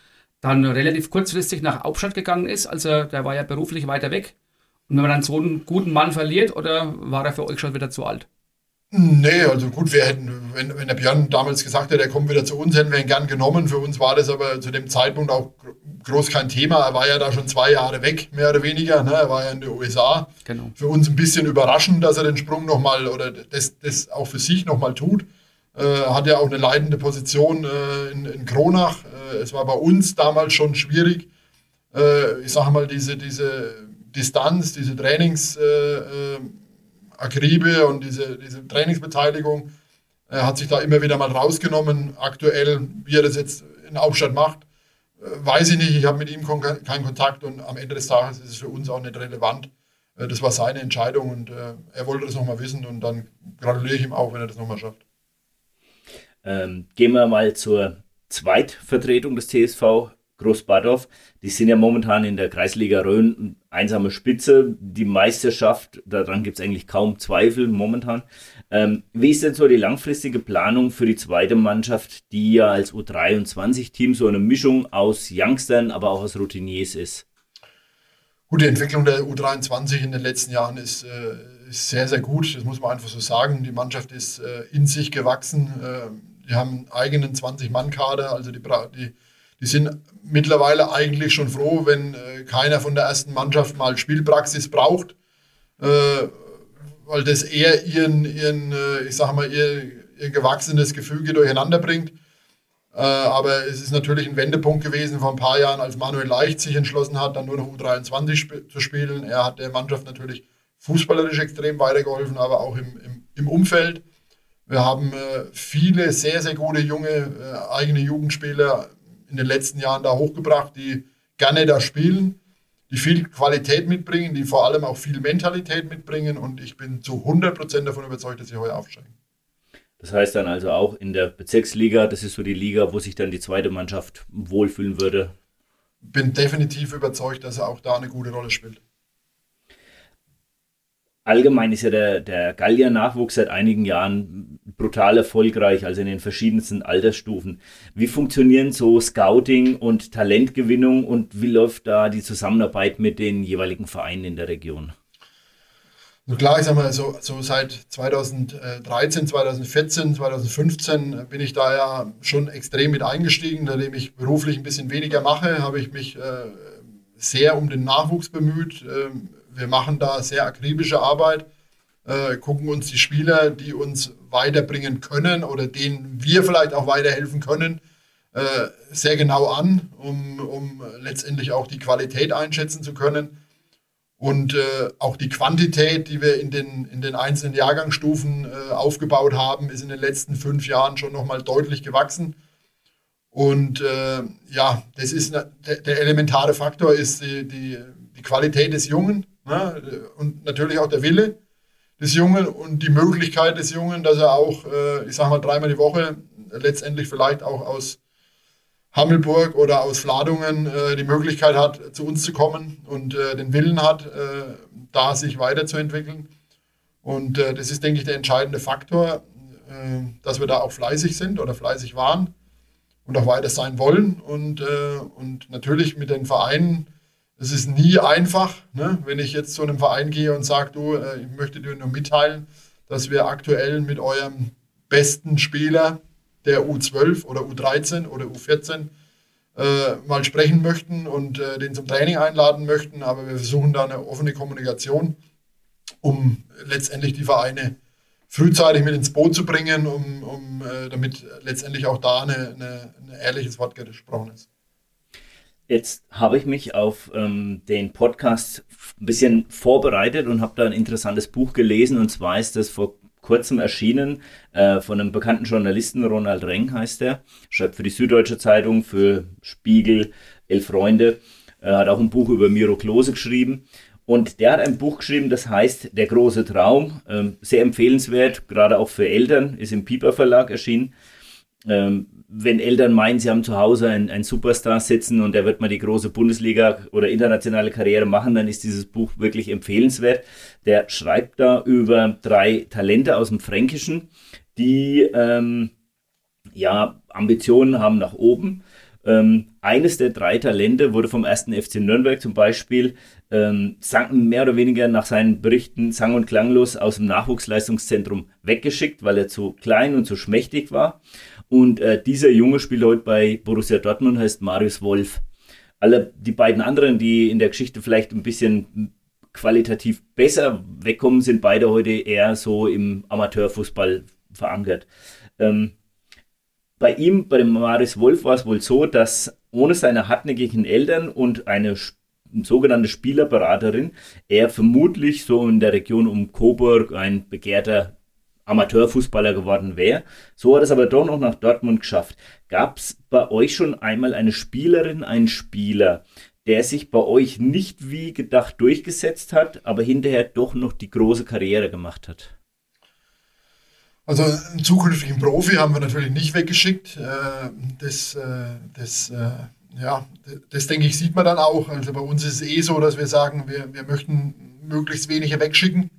Speaker 5: dann relativ kurzfristig nach Hauptstadt gegangen ist? Also der war ja beruflich weiter weg. Und wenn man dann so einen guten Mann verliert, oder war er für euch schon wieder zu alt?
Speaker 6: Nee, also gut, wir hätten, wenn, wenn der Björn damals gesagt hätte, er kommt wieder zu uns, hätten wir ihn gern genommen. Für uns war das aber zu dem Zeitpunkt auch groß kein Thema. Er war ja da schon zwei Jahre weg, mehr oder weniger. Ne? Er war ja in den USA. Genau. Für uns ein bisschen überraschend, dass er den Sprung nochmal oder das, das auch für sich nochmal tut. Äh, hat ja auch eine leitende Position äh, in, in Kronach. Äh, es war bei uns damals schon schwierig. Ich sage mal, diese, diese Distanz, diese Trainings äh, äh, Akribe und diese, diese Trainingsbeteiligung hat sich da immer wieder mal rausgenommen. Aktuell, wie er das jetzt in Hauptstadt macht, weiß ich nicht. Ich habe mit ihm keinen Kontakt und am Ende des Tages ist es für uns auch nicht relevant. Das war seine Entscheidung und er wollte das nochmal wissen und dann gratuliere ich ihm auch, wenn er das nochmal schafft.
Speaker 4: Ähm, gehen wir mal zur Zweitvertretung des TSV Großbadorf. Die sind ja momentan in der Kreisliga Rhön einsame Spitze. Die Meisterschaft, daran gibt es eigentlich kaum Zweifel momentan. Ähm, wie ist denn so die langfristige Planung für die zweite Mannschaft, die ja als U23-Team so eine Mischung aus Youngstern, aber auch aus Routiniers ist?
Speaker 6: Gut, die Entwicklung der U23 in den letzten Jahren ist, äh, ist sehr, sehr gut. Das muss man einfach so sagen. Die Mannschaft ist äh, in sich gewachsen. Äh, die haben einen eigenen 20-Mann-Kader, also die, die die sind mittlerweile eigentlich schon froh, wenn äh, keiner von der ersten Mannschaft mal Spielpraxis braucht, äh, weil das eher ihren, ihren äh, ich sage mal, ihr, ihr gewachsenes Gefüge durcheinander bringt. Äh, aber es ist natürlich ein Wendepunkt gewesen vor ein paar Jahren, als Manuel Leicht sich entschlossen hat, dann nur noch U23 sp zu spielen. Er hat der Mannschaft natürlich fußballerisch extrem weitergeholfen, aber auch im, im, im Umfeld. Wir haben äh, viele sehr, sehr gute junge äh, eigene Jugendspieler in den letzten Jahren da hochgebracht, die gerne da spielen, die viel Qualität mitbringen, die vor allem auch viel Mentalität mitbringen und ich bin zu 100% davon überzeugt, dass sie heuer aufsteigen.
Speaker 4: Das heißt dann also auch in der Bezirksliga, das ist so die Liga, wo sich dann die zweite Mannschaft wohlfühlen würde.
Speaker 6: Bin definitiv überzeugt, dass er auch da eine gute Rolle spielt
Speaker 4: allgemein ist ja der, der Gallier-Nachwuchs seit einigen Jahren brutal erfolgreich, also in den verschiedensten Altersstufen. Wie funktionieren so Scouting und Talentgewinnung und wie läuft da die Zusammenarbeit mit den jeweiligen Vereinen in der Region?
Speaker 6: So klar, ich sag mal, so, so seit 2013, 2014, 2015 bin ich da ja schon extrem mit eingestiegen. Nachdem ich beruflich ein bisschen weniger mache, habe ich mich äh, sehr um den Nachwuchs bemüht. Äh, wir machen da sehr akribische Arbeit, äh, gucken uns die Spieler, die uns weiterbringen können oder denen wir vielleicht auch weiterhelfen können, äh, sehr genau an, um, um letztendlich auch die Qualität einschätzen zu können. Und äh, auch die Quantität, die wir in den, in den einzelnen Jahrgangsstufen äh, aufgebaut haben, ist in den letzten fünf Jahren schon nochmal deutlich gewachsen. Und äh, ja, das ist der, der elementare Faktor ist die, die, die Qualität des Jungen. Ne? Und natürlich auch der Wille des Jungen und die Möglichkeit des Jungen, dass er auch, äh, ich sage mal, dreimal die Woche letztendlich vielleicht auch aus Hammelburg oder aus Fladungen äh, die Möglichkeit hat, zu uns zu kommen und äh, den Willen hat, äh, da sich weiterzuentwickeln. Und äh, das ist, denke ich, der entscheidende Faktor, äh, dass wir da auch fleißig sind oder fleißig waren und auch weiter sein wollen. Und, und natürlich mit den Vereinen es ist nie einfach, ne? wenn ich jetzt zu einem Verein gehe und sage, du, äh, ich möchte dir nur mitteilen, dass wir aktuell mit eurem besten Spieler der U12 oder U13 oder U14 äh, mal sprechen möchten und äh, den zum Training einladen möchten. Aber wir versuchen da eine offene Kommunikation, um letztendlich die Vereine frühzeitig mit ins Boot zu bringen, um, um äh, damit letztendlich auch da eine, eine, ein ehrliches Wort gesprochen ist.
Speaker 4: Jetzt habe ich mich auf ähm, den Podcast ein bisschen vorbereitet und habe da ein interessantes Buch gelesen. Und zwar ist das vor kurzem erschienen äh, von einem bekannten Journalisten, Ronald Reng heißt er, schreibt für die Süddeutsche Zeitung, für Spiegel, Elf Freunde, äh, hat auch ein Buch über Miro Klose geschrieben. Und der hat ein Buch geschrieben, das heißt Der große Traum, ähm, sehr empfehlenswert, gerade auch für Eltern, ist im Pieper Verlag erschienen. Ähm, wenn Eltern meinen, sie haben zu Hause einen, einen Superstar sitzen und der wird mal die große Bundesliga oder internationale Karriere machen, dann ist dieses Buch wirklich empfehlenswert. Der schreibt da über drei Talente aus dem Fränkischen, die ähm, ja Ambitionen haben nach oben. Ähm, eines der drei Talente wurde vom ersten FC Nürnberg zum Beispiel ähm, mehr oder weniger nach seinen Berichten sang- und klanglos aus dem Nachwuchsleistungszentrum weggeschickt, weil er zu klein und zu schmächtig war. Und äh, dieser Junge spielt heute bei Borussia Dortmund, heißt Marius Wolf. Alle die beiden anderen, die in der Geschichte vielleicht ein bisschen qualitativ besser wegkommen, sind beide heute eher so im Amateurfußball verankert. Ähm, bei ihm, bei dem Marius Wolf, war es wohl so, dass ohne seine hartnäckigen Eltern und eine sogenannte Spielerberaterin er vermutlich so in der Region um Coburg ein begehrter Amateurfußballer geworden wäre. So hat es aber doch noch nach Dortmund geschafft. Gab es bei euch schon einmal eine Spielerin, einen Spieler, der sich bei euch nicht wie gedacht durchgesetzt hat, aber hinterher doch noch die große Karriere gemacht hat?
Speaker 6: Also einen zukünftigen Profi haben wir natürlich nicht weggeschickt. Äh, das, äh, das, äh, ja, das denke ich, sieht man dann auch. Also bei uns ist es eh so, dass wir sagen, wir, wir möchten möglichst wenige wegschicken.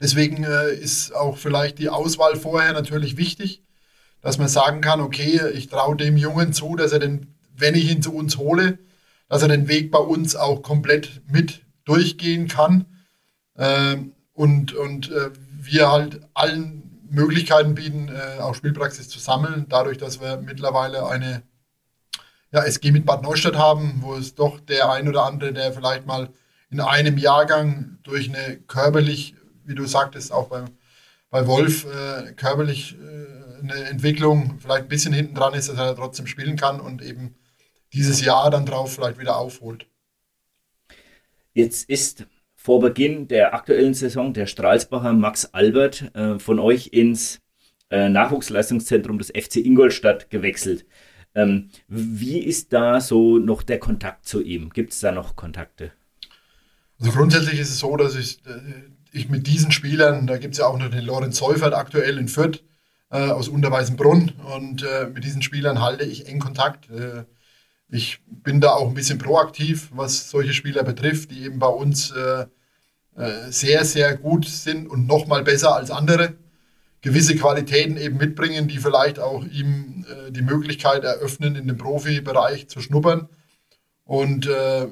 Speaker 6: Deswegen äh, ist auch vielleicht die Auswahl vorher natürlich wichtig, dass man sagen kann, okay, ich traue dem Jungen zu, dass er den, wenn ich ihn zu uns hole, dass er den Weg bei uns auch komplett mit durchgehen kann. Äh, und, und äh, wir halt allen Möglichkeiten bieten, äh, auch Spielpraxis zu sammeln, dadurch, dass wir mittlerweile eine ja, SG mit Bad Neustadt haben, wo es doch der ein oder andere, der vielleicht mal in einem Jahrgang durch eine körperlich wie du sagtest, auch bei, bei Wolf äh, körperlich äh, eine Entwicklung vielleicht ein bisschen hinten dran ist, dass er trotzdem spielen kann und eben dieses Jahr dann drauf vielleicht wieder aufholt.
Speaker 4: Jetzt ist vor Beginn der aktuellen Saison der Stralsbacher Max Albert äh, von euch ins äh, Nachwuchsleistungszentrum des FC Ingolstadt gewechselt. Ähm, wie ist da so noch der Kontakt zu ihm? Gibt es da noch Kontakte?
Speaker 6: Also grundsätzlich ist es so, dass ich äh, ich mit diesen Spielern, da gibt es ja auch noch den Lorenz Seufert aktuell in Fürth äh, aus Unterweißenbrunn und äh, mit diesen Spielern halte ich eng Kontakt. Äh, ich bin da auch ein bisschen proaktiv, was solche Spieler betrifft, die eben bei uns äh, äh, sehr, sehr gut sind und nochmal besser als andere. Gewisse Qualitäten eben mitbringen, die vielleicht auch ihm äh, die Möglichkeit eröffnen, in dem Profibereich zu schnuppern. Und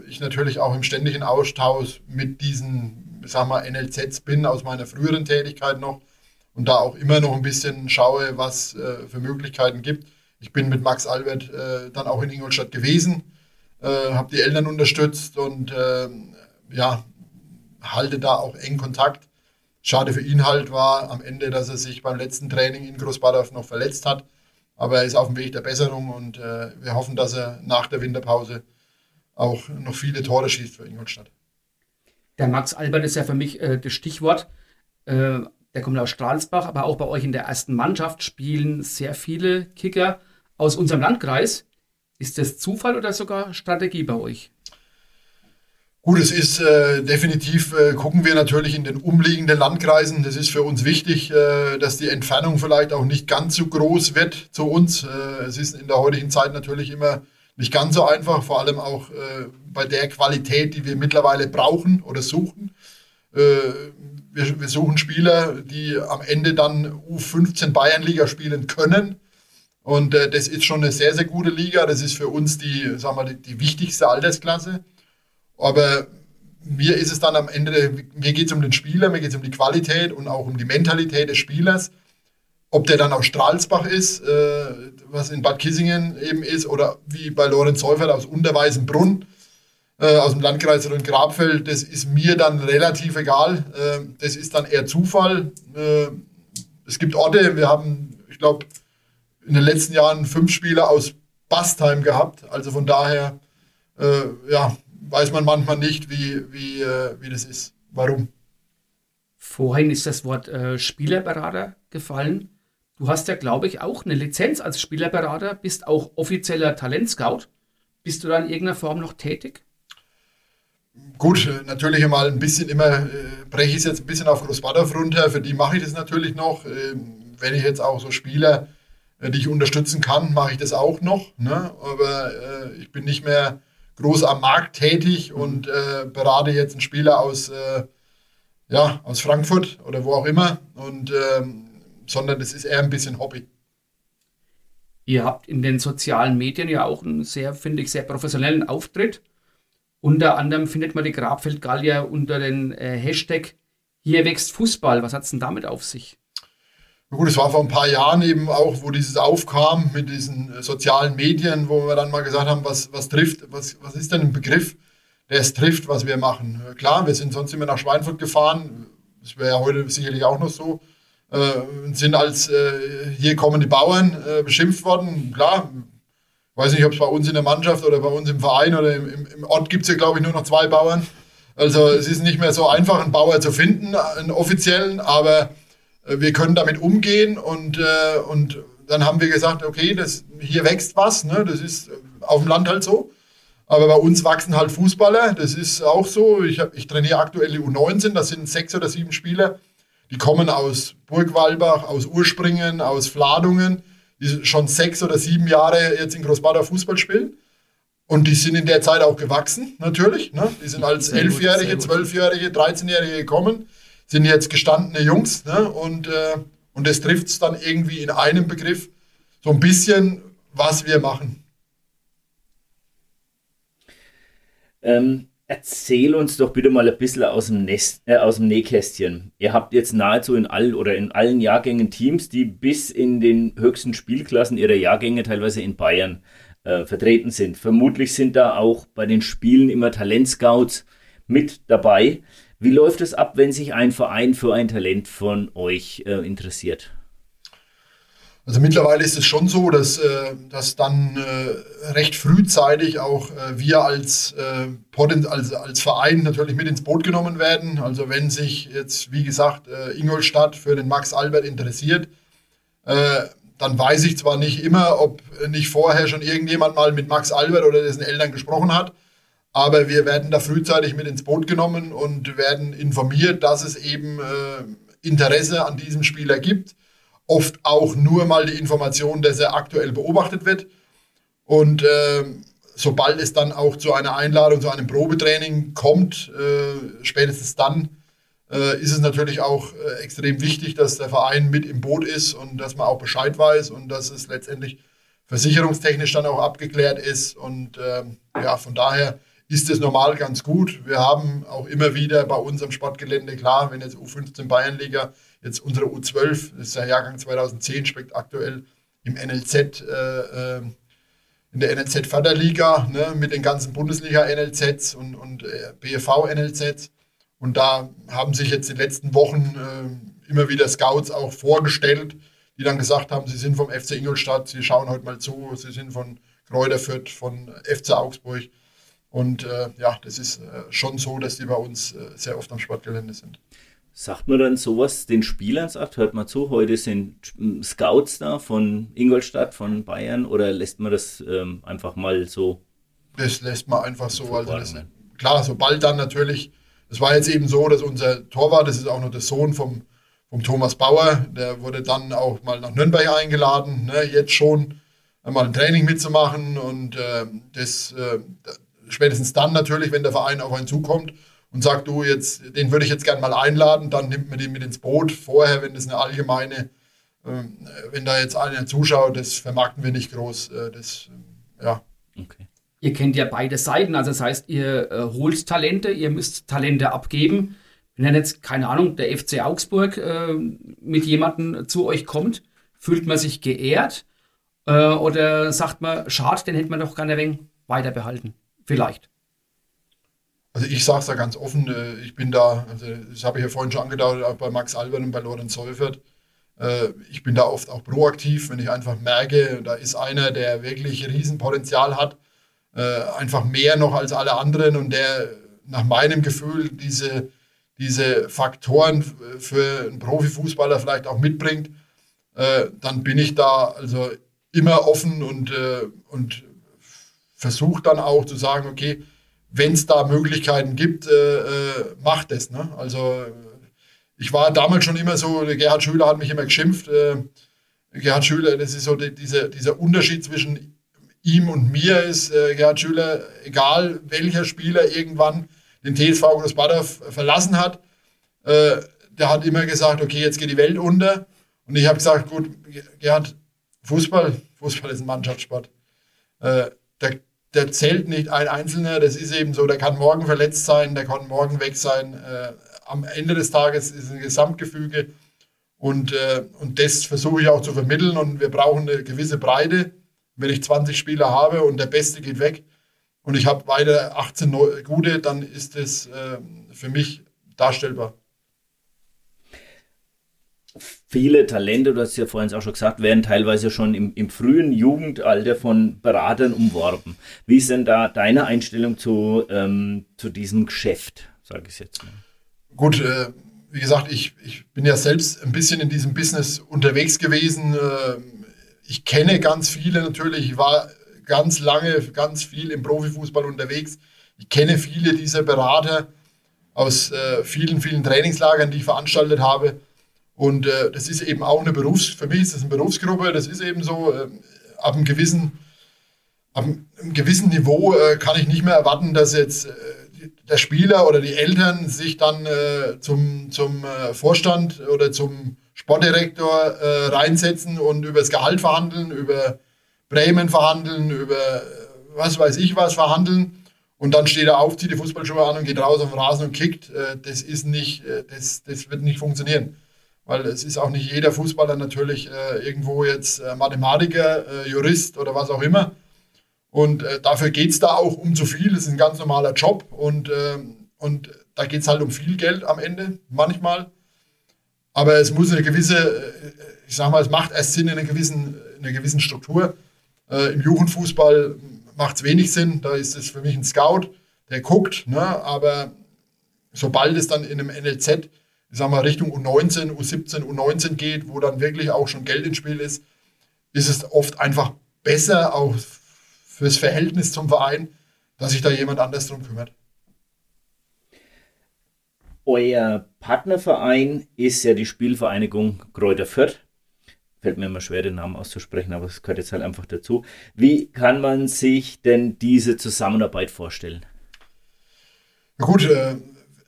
Speaker 6: ich natürlich auch im ständigen Austausch mit diesen sagen wir, NLZs bin aus meiner früheren Tätigkeit noch und da auch immer noch ein bisschen schaue, was äh, für Möglichkeiten gibt. Ich bin mit Max Albert äh, dann auch in Ingolstadt gewesen, äh, habe die Eltern unterstützt und ähm, ja, halte da auch eng Kontakt. Schade für ihn halt war am Ende, dass er sich beim letzten Training in Großbadorf noch verletzt hat. Aber er ist auf dem Weg der Besserung und äh, wir hoffen, dass er nach der Winterpause auch noch viele Tore schießt für Ingolstadt.
Speaker 5: Der Max Albert ist ja für mich äh, das Stichwort. Äh, der kommt aus Stralsbach, aber auch bei euch in der ersten Mannschaft spielen sehr viele Kicker aus unserem Landkreis. Ist das Zufall oder sogar Strategie bei euch?
Speaker 6: Gut, es ist äh, definitiv, äh, gucken wir natürlich in den umliegenden Landkreisen. Das ist für uns wichtig, äh, dass die Entfernung vielleicht auch nicht ganz so groß wird zu uns. Äh, es ist in der heutigen Zeit natürlich immer nicht ganz so einfach, vor allem auch äh, bei der Qualität, die wir mittlerweile brauchen oder suchen. Äh, wir, wir, suchen Spieler, die am Ende dann U15 Bayernliga spielen können. Und äh, das ist schon eine sehr, sehr gute Liga. Das ist für uns die, sagen wir, die, die wichtigste Altersklasse. Aber mir ist es dann am Ende, mir geht es um den Spieler, mir geht es um die Qualität und auch um die Mentalität des Spielers. Ob der dann aus Stralsbach ist, äh, was in Bad Kissingen eben ist, oder wie bei Lorenz Seufert aus Unterweißenbrunn, äh, aus dem Landkreis Rhön-Grabfeld, das ist mir dann relativ egal. Äh, das ist dann eher Zufall. Äh, es gibt Orte, wir haben, ich glaube, in den letzten Jahren fünf Spieler aus Bastheim gehabt. Also von daher, äh, ja, weiß man manchmal nicht, wie, wie, äh, wie das ist. Warum?
Speaker 5: Vorhin ist das Wort äh, Spielerberater gefallen. Du hast ja, glaube ich, auch eine Lizenz als Spielerberater, bist auch offizieller Talentscout. Bist du da in irgendeiner Form noch tätig?
Speaker 6: Gut, natürlich einmal ein bisschen immer, äh, breche ich es jetzt ein bisschen auf Großbadorf runter, für die mache ich das natürlich noch. Ähm, wenn ich jetzt auch so Spieler, äh, die ich unterstützen kann, mache ich das auch noch. Ne? Aber äh, ich bin nicht mehr groß am Markt tätig und äh, berate jetzt einen Spieler aus, äh, ja, aus Frankfurt oder wo auch immer. Und ähm, sondern es ist eher ein bisschen Hobby.
Speaker 5: Ihr habt in den sozialen Medien ja auch einen sehr, finde ich, sehr professionellen Auftritt. Unter anderem findet man die Grabfeldgallier unter den äh, Hashtag Hier wächst Fußball. Was hat es denn damit auf sich?
Speaker 6: Gut, es war vor ein paar Jahren eben auch, wo dieses aufkam mit diesen äh, sozialen Medien, wo wir dann mal gesagt haben, was, was trifft, was, was ist denn ein Begriff, der es trifft, was wir machen. Klar, wir sind sonst immer nach Schweinfurt gefahren, das wäre ja heute sicherlich auch noch so äh, sind als äh, hier kommen die Bauern äh, beschimpft worden. Klar, weiß nicht, ob es bei uns in der Mannschaft oder bei uns im Verein oder im, im, Ort gibt es ja, glaube ich, nur noch zwei Bauern. Also es ist nicht mehr so einfach, einen Bauer zu finden, einen offiziellen, aber äh, wir können damit umgehen und, äh, und dann haben wir gesagt, okay, das, hier wächst was, ne? das ist auf dem Land halt so. Aber bei uns wachsen halt Fußballer, das ist auch so. Ich, ich trainiere aktuell die U19, das sind sechs oder sieben Spieler, die kommen aus Burgwalbach, aus Urspringen, aus Fladungen, die schon sechs oder sieben Jahre jetzt in Großbader Fußball spielen. Und die sind in der Zeit auch gewachsen, natürlich. Ne? Die sind als Elfjährige, Zwölfjährige, 13-Jährige gekommen, sind jetzt gestandene Jungs. Ne? Und, äh, und das trifft es dann irgendwie in einem Begriff so ein bisschen, was wir machen.
Speaker 4: Ähm, Erzähl uns doch bitte mal ein bisschen aus dem, Nest, äh, aus dem Nähkästchen. Ihr habt jetzt nahezu in all oder in allen Jahrgängen Teams, die bis in den höchsten Spielklassen ihrer Jahrgänge teilweise in Bayern äh, vertreten sind. Vermutlich sind da auch bei den Spielen immer Talentscouts mit dabei. Wie läuft es ab, wenn sich ein Verein für ein Talent von euch äh, interessiert?
Speaker 6: Also mittlerweile ist es schon so, dass, äh, dass dann äh, recht frühzeitig auch äh, wir als, äh, als, als Verein natürlich mit ins Boot genommen werden. Also wenn sich jetzt, wie gesagt, äh, Ingolstadt für den Max Albert interessiert, äh, dann weiß ich zwar nicht immer, ob nicht vorher schon irgendjemand mal mit Max Albert oder dessen Eltern gesprochen hat, aber wir werden da frühzeitig mit ins Boot genommen und werden informiert, dass es eben Interesse an diesem Spieler gibt oft auch nur mal die Information, dass er aktuell beobachtet wird. Und äh, sobald es dann auch zu einer Einladung, zu einem Probetraining kommt, äh, spätestens dann äh, ist es natürlich auch äh, extrem wichtig, dass der Verein mit im Boot ist und dass man auch Bescheid weiß und dass es letztendlich versicherungstechnisch dann auch abgeklärt ist. Und ähm, ja, von daher ist es normal ganz gut. Wir haben auch immer wieder bei uns am Sportgelände, klar, wenn jetzt U15 Bayernliga Jetzt unsere U12, das ist der Jahrgang 2010, springt aktuell im NLZ, äh, äh, in der NLZ Förderliga ne, mit den ganzen Bundesliga-NLZs und, und äh, BFV-NLZs. Und da haben sich jetzt in den letzten Wochen äh, immer wieder Scouts auch vorgestellt, die dann gesagt haben, sie sind vom FC Ingolstadt, sie schauen heute mal zu, sie sind von Kräuter Fürth, von FC Augsburg. Und äh, ja, das ist äh, schon so, dass die bei uns äh, sehr oft am Sportgelände sind.
Speaker 4: Sagt man dann sowas den Spielern, sagt, hört mal zu, heute sind Scouts da von Ingolstadt, von Bayern oder lässt man das ähm, einfach mal so?
Speaker 6: Das lässt man einfach so. Also das, klar, sobald dann natürlich, es war jetzt eben so, dass unser Torwart, das ist auch noch der Sohn vom, vom Thomas Bauer, der wurde dann auch mal nach Nürnberg eingeladen, ne, jetzt schon mal ein Training mitzumachen und äh, das äh, spätestens dann natürlich, wenn der Verein auf einen zukommt und sagt, du, jetzt, den würde ich jetzt gerne mal einladen, dann nimmt man den mit ins Boot. Vorher, wenn das eine allgemeine, äh, wenn da jetzt einer zuschaut, das vermarkten wir nicht groß. Äh, das, äh, ja.
Speaker 5: Okay. Ihr kennt ja beide Seiten, also das heißt, ihr äh, holt Talente, ihr müsst Talente abgeben. Wenn jetzt, keine Ahnung, der FC Augsburg äh, mit jemandem zu euch kommt, fühlt man sich geehrt äh, oder sagt man, schade, den hätte man doch gerne ein wenig weiter behalten? Vielleicht.
Speaker 6: Also ich sage es da ganz offen, äh, ich bin da, also das habe ich ja vorhin schon angedauert, auch bei Max Albert und bei Lorenz Seufert. Äh, ich bin da oft auch proaktiv, wenn ich einfach merke, da ist einer, der wirklich Riesenpotenzial hat, äh, einfach mehr noch als alle anderen und der nach meinem Gefühl diese, diese Faktoren für einen Profifußballer vielleicht auch mitbringt, dann bin ich da also immer offen und, und versuche dann auch zu sagen, okay, wenn es da Möglichkeiten gibt, äh, äh, macht es. Ne? Also ich war damals schon immer so, Gerhard Schüler hat mich immer geschimpft. Äh, Gerhard Schüler, das ist so die, dieser, dieser Unterschied zwischen ihm und mir ist, äh, Gerhard Schüler, egal welcher Spieler irgendwann den TSV Großbader verlassen hat, äh, der hat immer gesagt, okay, jetzt geht die Welt unter. Und ich habe gesagt, gut, Gerhard, Fußball, Fußball ist ein Mannschaftssport. Äh, der, der zählt nicht ein Einzelner, das ist eben so, der kann morgen verletzt sein, der kann morgen weg sein. Äh, am Ende des Tages ist ein Gesamtgefüge und, äh, und das versuche ich auch zu vermitteln und wir brauchen eine gewisse Breite. Wenn ich 20 Spieler habe und der Beste geht weg und ich habe weiter 18 gute, dann ist das äh, für mich darstellbar
Speaker 4: viele Talente, du hast ja vorhin auch schon gesagt, werden teilweise schon im, im, frühen Jugendalter von Beratern umworben. Wie ist denn da deine Einstellung zu, ähm, zu diesem Geschäft, sage ich jetzt mal?
Speaker 6: Gut, äh, wie gesagt, ich, ich bin ja selbst ein bisschen in diesem Business unterwegs gewesen. Äh, ich kenne ganz viele natürlich, ich war ganz lange, ganz viel im Profifußball unterwegs. Ich kenne viele dieser Berater aus äh, vielen, vielen Trainingslagern, die ich veranstaltet habe. Und äh, das ist eben auch eine Berufs, für mich ist das eine Berufsgruppe, das ist eben so, äh, ab einem gewissen, ab einem gewissen Niveau äh, kann ich nicht mehr erwarten, dass jetzt äh, der Spieler oder die Eltern sich dann äh, zum, zum äh, Vorstand oder zum Sportdirektor reinsetzen und über das Gehalt verhandeln, über Bremen verhandeln, über was weiß ich was verhandeln. Und dann steht er auf, zieht die Fußballschuhe an und geht raus auf den Rasen und kickt. das ist nicht, das, das wird nicht funktionieren weil es ist auch nicht jeder Fußballer natürlich äh, irgendwo jetzt äh, Mathematiker, äh, Jurist oder was auch immer. Und äh, dafür geht es da auch um zu viel. Es ist ein ganz normaler Job und, ähm, und da geht es halt um viel Geld am Ende, manchmal. Aber es muss eine gewisse, äh, ich sag mal, es macht erst Sinn in einer gewissen, in einer gewissen Struktur. Äh, Im Jugendfußball macht es wenig Sinn. Da ist es für mich ein Scout, der guckt. Ne? Aber sobald es dann in einem NLZ ich sag mal, Richtung U19, U17, U19 geht, wo dann wirklich auch schon Geld ins Spiel ist, ist es oft einfach besser, auch fürs Verhältnis zum Verein, dass sich da jemand anders drum kümmert.
Speaker 4: Euer Partnerverein ist ja die Spielvereinigung Kräuter Fürth. Fällt mir immer schwer, den Namen auszusprechen, aber es gehört jetzt halt einfach dazu. Wie kann man sich denn diese Zusammenarbeit vorstellen?
Speaker 6: Na gut, äh,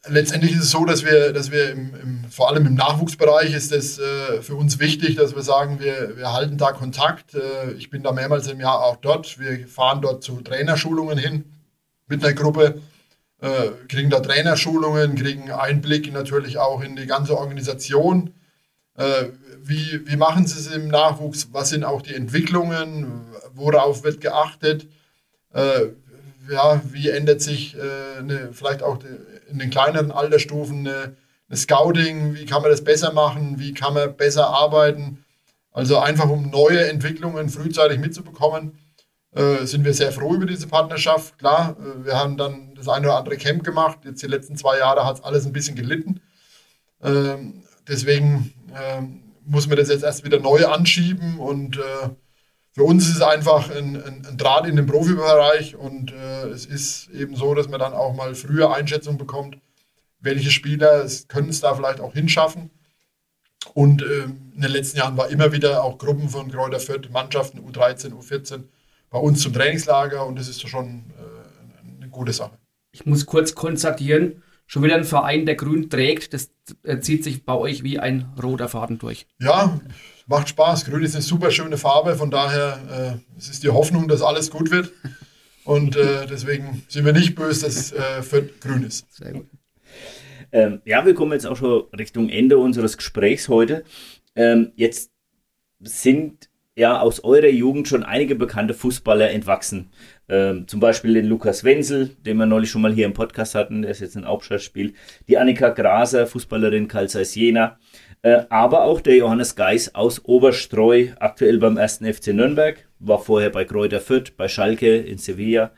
Speaker 6: letztendlich ist es so, dass wir, dass wir im, im, vor allem im Nachwuchsbereich ist es äh, für uns wichtig, dass wir sagen, wir, wir halten da Kontakt. Äh, ich bin da mehrmals im Jahr auch dort. Wir fahren dort zu Trainerschulungen hin mit einer Gruppe, äh, kriegen da Trainerschulungen, kriegen Einblick natürlich auch in die ganze Organisation. Äh, wie, wie machen sie es im Nachwuchs? Was sind auch die Entwicklungen? Worauf wird geachtet? Äh, ja, wie ändert sich äh, eine, vielleicht auch in den kleineren Altersstufen eine, eine, Scouting, wie kann man das besser machen, wie kann man besser arbeiten. Also einfach um neue Entwicklungen frühzeitig mitzubekommen, äh, sind wir sehr froh über diese Partnerschaft. Klar, äh, wir haben dann das eine oder andere Camp gemacht. Jetzt die letzten zwei Jahre hat es alles ein bisschen gelitten. Ähm, deswegen ähm, muss man das jetzt erst wieder neu anschieben und äh, für uns ist es einfach ein, ein, ein Draht in den Profibereich und äh, es ist eben so, dass man dann auch mal früher Einschätzung bekommt, welche Spieler können es da vielleicht auch hinschaffen. Und äh, in den letzten Jahren war immer wieder auch Gruppen von Kräuter Fürth, Mannschaften U13, U14 bei uns zum Trainingslager und das ist schon äh, eine gute Sache.
Speaker 5: Ich muss kurz konstatieren, schon wieder ein Verein, der grün trägt, das äh, zieht sich bei euch wie ein roter Faden durch.
Speaker 6: Ja, macht Spaß. Grün ist eine super schöne Farbe, von daher äh, es ist die Hoffnung, dass alles gut wird. Und äh, deswegen sind wir nicht böse, dass es äh, für grün ist. Sehr gut.
Speaker 4: Ähm, ja, wir kommen jetzt auch schon Richtung Ende unseres Gesprächs heute. Ähm, jetzt sind ja aus eurer Jugend schon einige bekannte Fußballer entwachsen. Ähm, zum Beispiel den Lukas Wenzel, den wir neulich schon mal hier im Podcast hatten, der ist jetzt ein Aufschlagspiel. Die Annika Graser, Fußballerin Karl Jena. Äh, aber auch der Johannes Geis aus Oberstreu, aktuell beim ersten FC Nürnberg, war vorher bei Kräuter Fürth, bei Schalke in Sevilla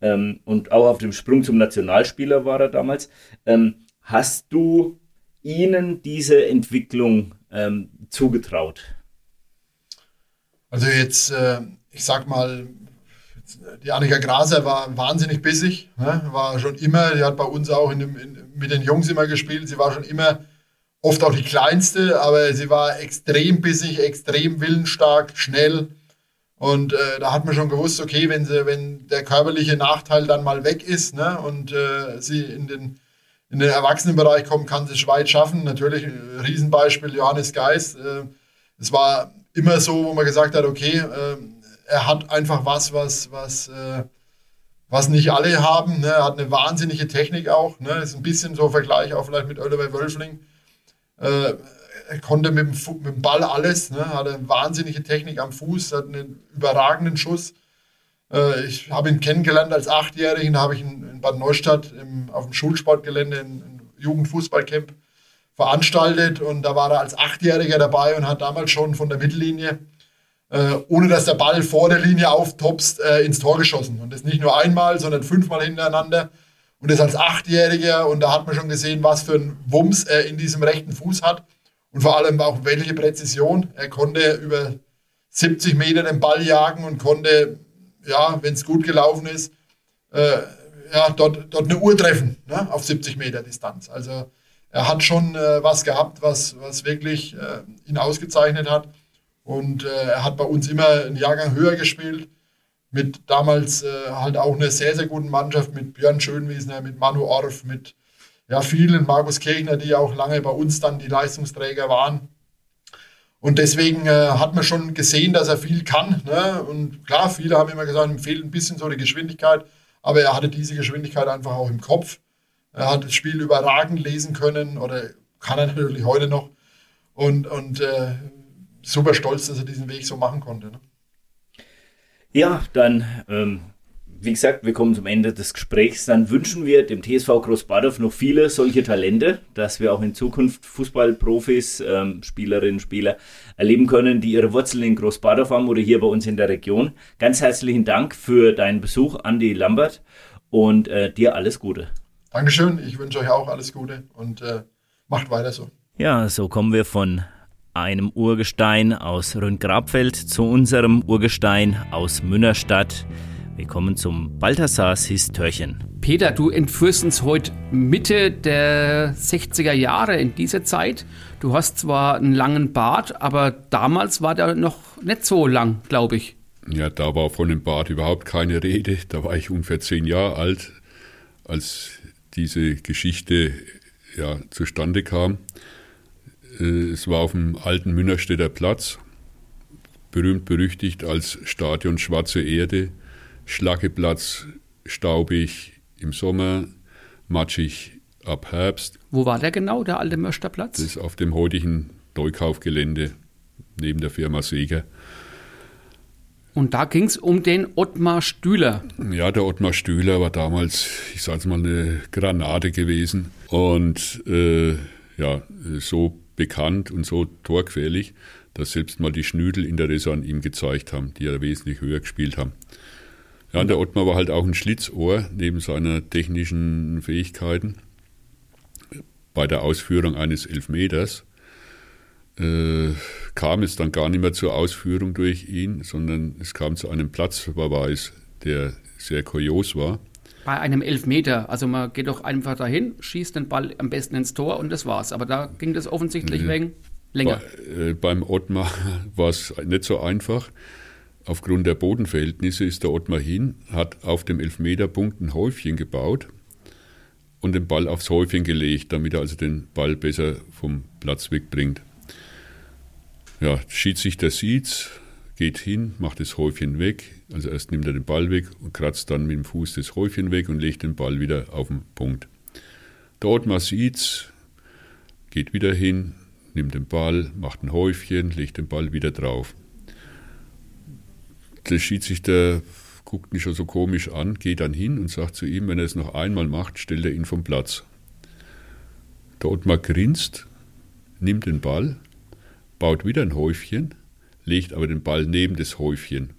Speaker 4: ähm, und auch auf dem Sprung zum Nationalspieler war er damals. Ähm, hast du ihnen diese Entwicklung ähm, zugetraut?
Speaker 6: Also jetzt, äh, ich sag mal, die Annika Graser war wahnsinnig bissig, ne? war schon immer, die hat bei uns auch in dem, in, mit den Jungs immer gespielt, sie war schon immer oft auch die kleinste, aber sie war extrem bissig, extrem willensstark, schnell. Und äh, da hat man schon gewusst, okay, wenn, sie, wenn der körperliche Nachteil dann mal weg ist ne, und äh, sie in den, in den Erwachsenenbereich kommt, kann sie es weit schaffen. Natürlich, ein Riesenbeispiel Johannes Geist. Äh, es war immer so, wo man gesagt hat, okay, äh, er hat einfach was, was, was, äh, was nicht alle haben. Ne? Er hat eine wahnsinnige Technik auch. Ne? Ist ein bisschen so ein Vergleich auch vielleicht mit Oliver Wölfling. Äh, er konnte mit dem, mit dem Ball alles, ne? hat eine wahnsinnige Technik am Fuß, hat einen überragenden Schuss. Äh, ich habe ihn kennengelernt als Achtjährigen, habe ich ihn in Bad Neustadt im, auf dem Schulsportgelände ein Jugendfußballcamp veranstaltet und da war er als Achtjähriger dabei und hat damals schon von der Mittellinie, äh, ohne dass der Ball vor der Linie auftopst, äh, ins Tor geschossen. Und das nicht nur einmal, sondern fünfmal hintereinander. Und das als Achtjähriger und da hat man schon gesehen, was für ein Wumms er in diesem rechten Fuß hat und vor allem auch welche Präzision. Er konnte über 70 Meter den Ball jagen und konnte, ja, wenn es gut gelaufen ist, äh, ja, dort, dort eine Uhr treffen ne, auf 70 Meter Distanz. Also er hat schon äh, was gehabt, was, was wirklich äh, ihn ausgezeichnet hat. Und äh, er hat bei uns immer einen Jahrgang höher gespielt. Mit damals äh, halt auch einer sehr, sehr guten Mannschaft mit Björn Schönwiesner, mit Manu Orff, mit ja, vielen, Markus Kirchner, die auch lange bei uns dann die Leistungsträger waren. Und deswegen äh, hat man schon gesehen, dass er viel kann. Ne? Und klar, viele haben immer gesagt, ihm fehlt ein bisschen so die Geschwindigkeit, aber er hatte diese Geschwindigkeit einfach auch im Kopf. Er hat das Spiel überragend lesen können oder kann er natürlich heute noch. Und, und äh, super stolz, dass er diesen Weg so machen konnte. Ne?
Speaker 4: Ja, dann ähm, wie gesagt, wir kommen zum Ende des Gesprächs. Dann wünschen wir dem TSV Großbadorf noch viele solche Talente, dass wir auch in Zukunft Fußballprofis, ähm, Spielerinnen, Spieler erleben können, die ihre Wurzeln in Großbadorf haben oder hier bei uns in der Region. Ganz herzlichen Dank für deinen Besuch, Andi Lambert, und äh, dir alles Gute.
Speaker 6: Dankeschön, ich wünsche euch auch alles Gute und äh, macht weiter so.
Speaker 4: Ja, so kommen wir von einem Urgestein aus Röntgrabfeld zu unserem Urgestein aus Münnerstadt. Wir kommen zum Balthasars Histörchen.
Speaker 5: Peter, du entführst uns heute Mitte der 60er Jahre in diese Zeit. Du hast zwar einen langen Bart, aber damals war der noch nicht so lang, glaube ich.
Speaker 7: Ja, da war von dem Bart überhaupt keine Rede. Da war ich ungefähr zehn Jahre alt, als diese Geschichte ja, zustande kam. Äh, es war auf dem alten Münnerstädter Platz, berühmt berüchtigt als Stadion Schwarze Erde Schlackeplatz staubig im Sommer, matschig ab Herbst.
Speaker 5: Wo war der genau, der alte Mösterplatz?
Speaker 7: Das ist auf dem heutigen Neukaufgelände neben der Firma Seeger.
Speaker 5: Und da ging es um den Ottmar Stühler.
Speaker 7: Ja, der Ottmar Stühler war damals, ich sage es mal, eine Granate gewesen. Und äh, ja, so bekannt und so torgefährlich, dass selbst mal die Schnüdel in der Resse an ihm gezeigt haben, die ja wesentlich höher gespielt haben. Ja, und der Ottmar war halt auch ein Schlitzohr neben seiner technischen Fähigkeiten bei der Ausführung eines Elfmeters. Äh, kam es dann gar nicht mehr zur Ausführung durch ihn, sondern es kam zu einem Platzverweis, der sehr kurios war.
Speaker 5: Bei einem Elfmeter, also man geht doch einfach dahin, schießt den Ball am besten ins Tor und das war's. Aber da ging das offensichtlich wegen länger.
Speaker 7: Bei, äh, beim Ottmar war es nicht so einfach. Aufgrund der Bodenverhältnisse ist der Ottmar hin, hat auf dem Elfmeterpunkt ein Häufchen gebaut und den Ball aufs Häufchen gelegt, damit er also den Ball besser vom Platz wegbringt. Ja, Schiedsrichter sieht's, geht hin, macht das Häufchen weg. Also erst nimmt er den Ball weg und kratzt dann mit dem Fuß das Häufchen weg und legt den Ball wieder auf den Punkt. Der Ottmar sieht's, geht wieder hin, nimmt den Ball, macht ein Häufchen, legt den Ball wieder drauf der Schiedsrichter guckt mich schon so komisch an, geht dann hin und sagt zu ihm, wenn er es noch einmal macht, stellt er ihn vom Platz. Der Ottmar grinst, nimmt den Ball, baut wieder ein Häufchen, legt aber den Ball neben das Häufchen.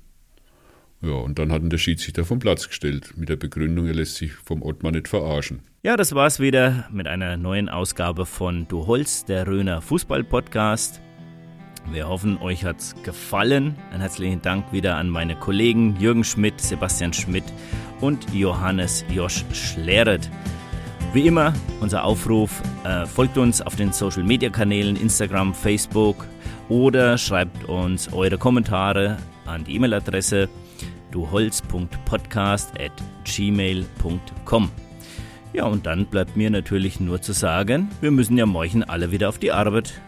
Speaker 7: Ja, und dann hat ihn der Schiedsrichter vom Platz gestellt, mit der Begründung, er lässt sich vom Ottmar nicht verarschen.
Speaker 4: Ja, das war's wieder mit einer neuen Ausgabe von Du Holz, der Röner Fußball-Podcast. Wir hoffen, euch hat's gefallen. Einen herzlichen Dank wieder an meine Kollegen Jürgen Schmidt, Sebastian Schmidt und Johannes Josch Schleret. Wie immer, unser Aufruf, äh, folgt uns auf den Social Media Kanälen Instagram, Facebook oder schreibt uns eure Kommentare an die E-Mail-Adresse duholz.podcast.gmail.com. Ja, und dann bleibt mir natürlich nur zu sagen, wir müssen ja morgen alle wieder auf die Arbeit.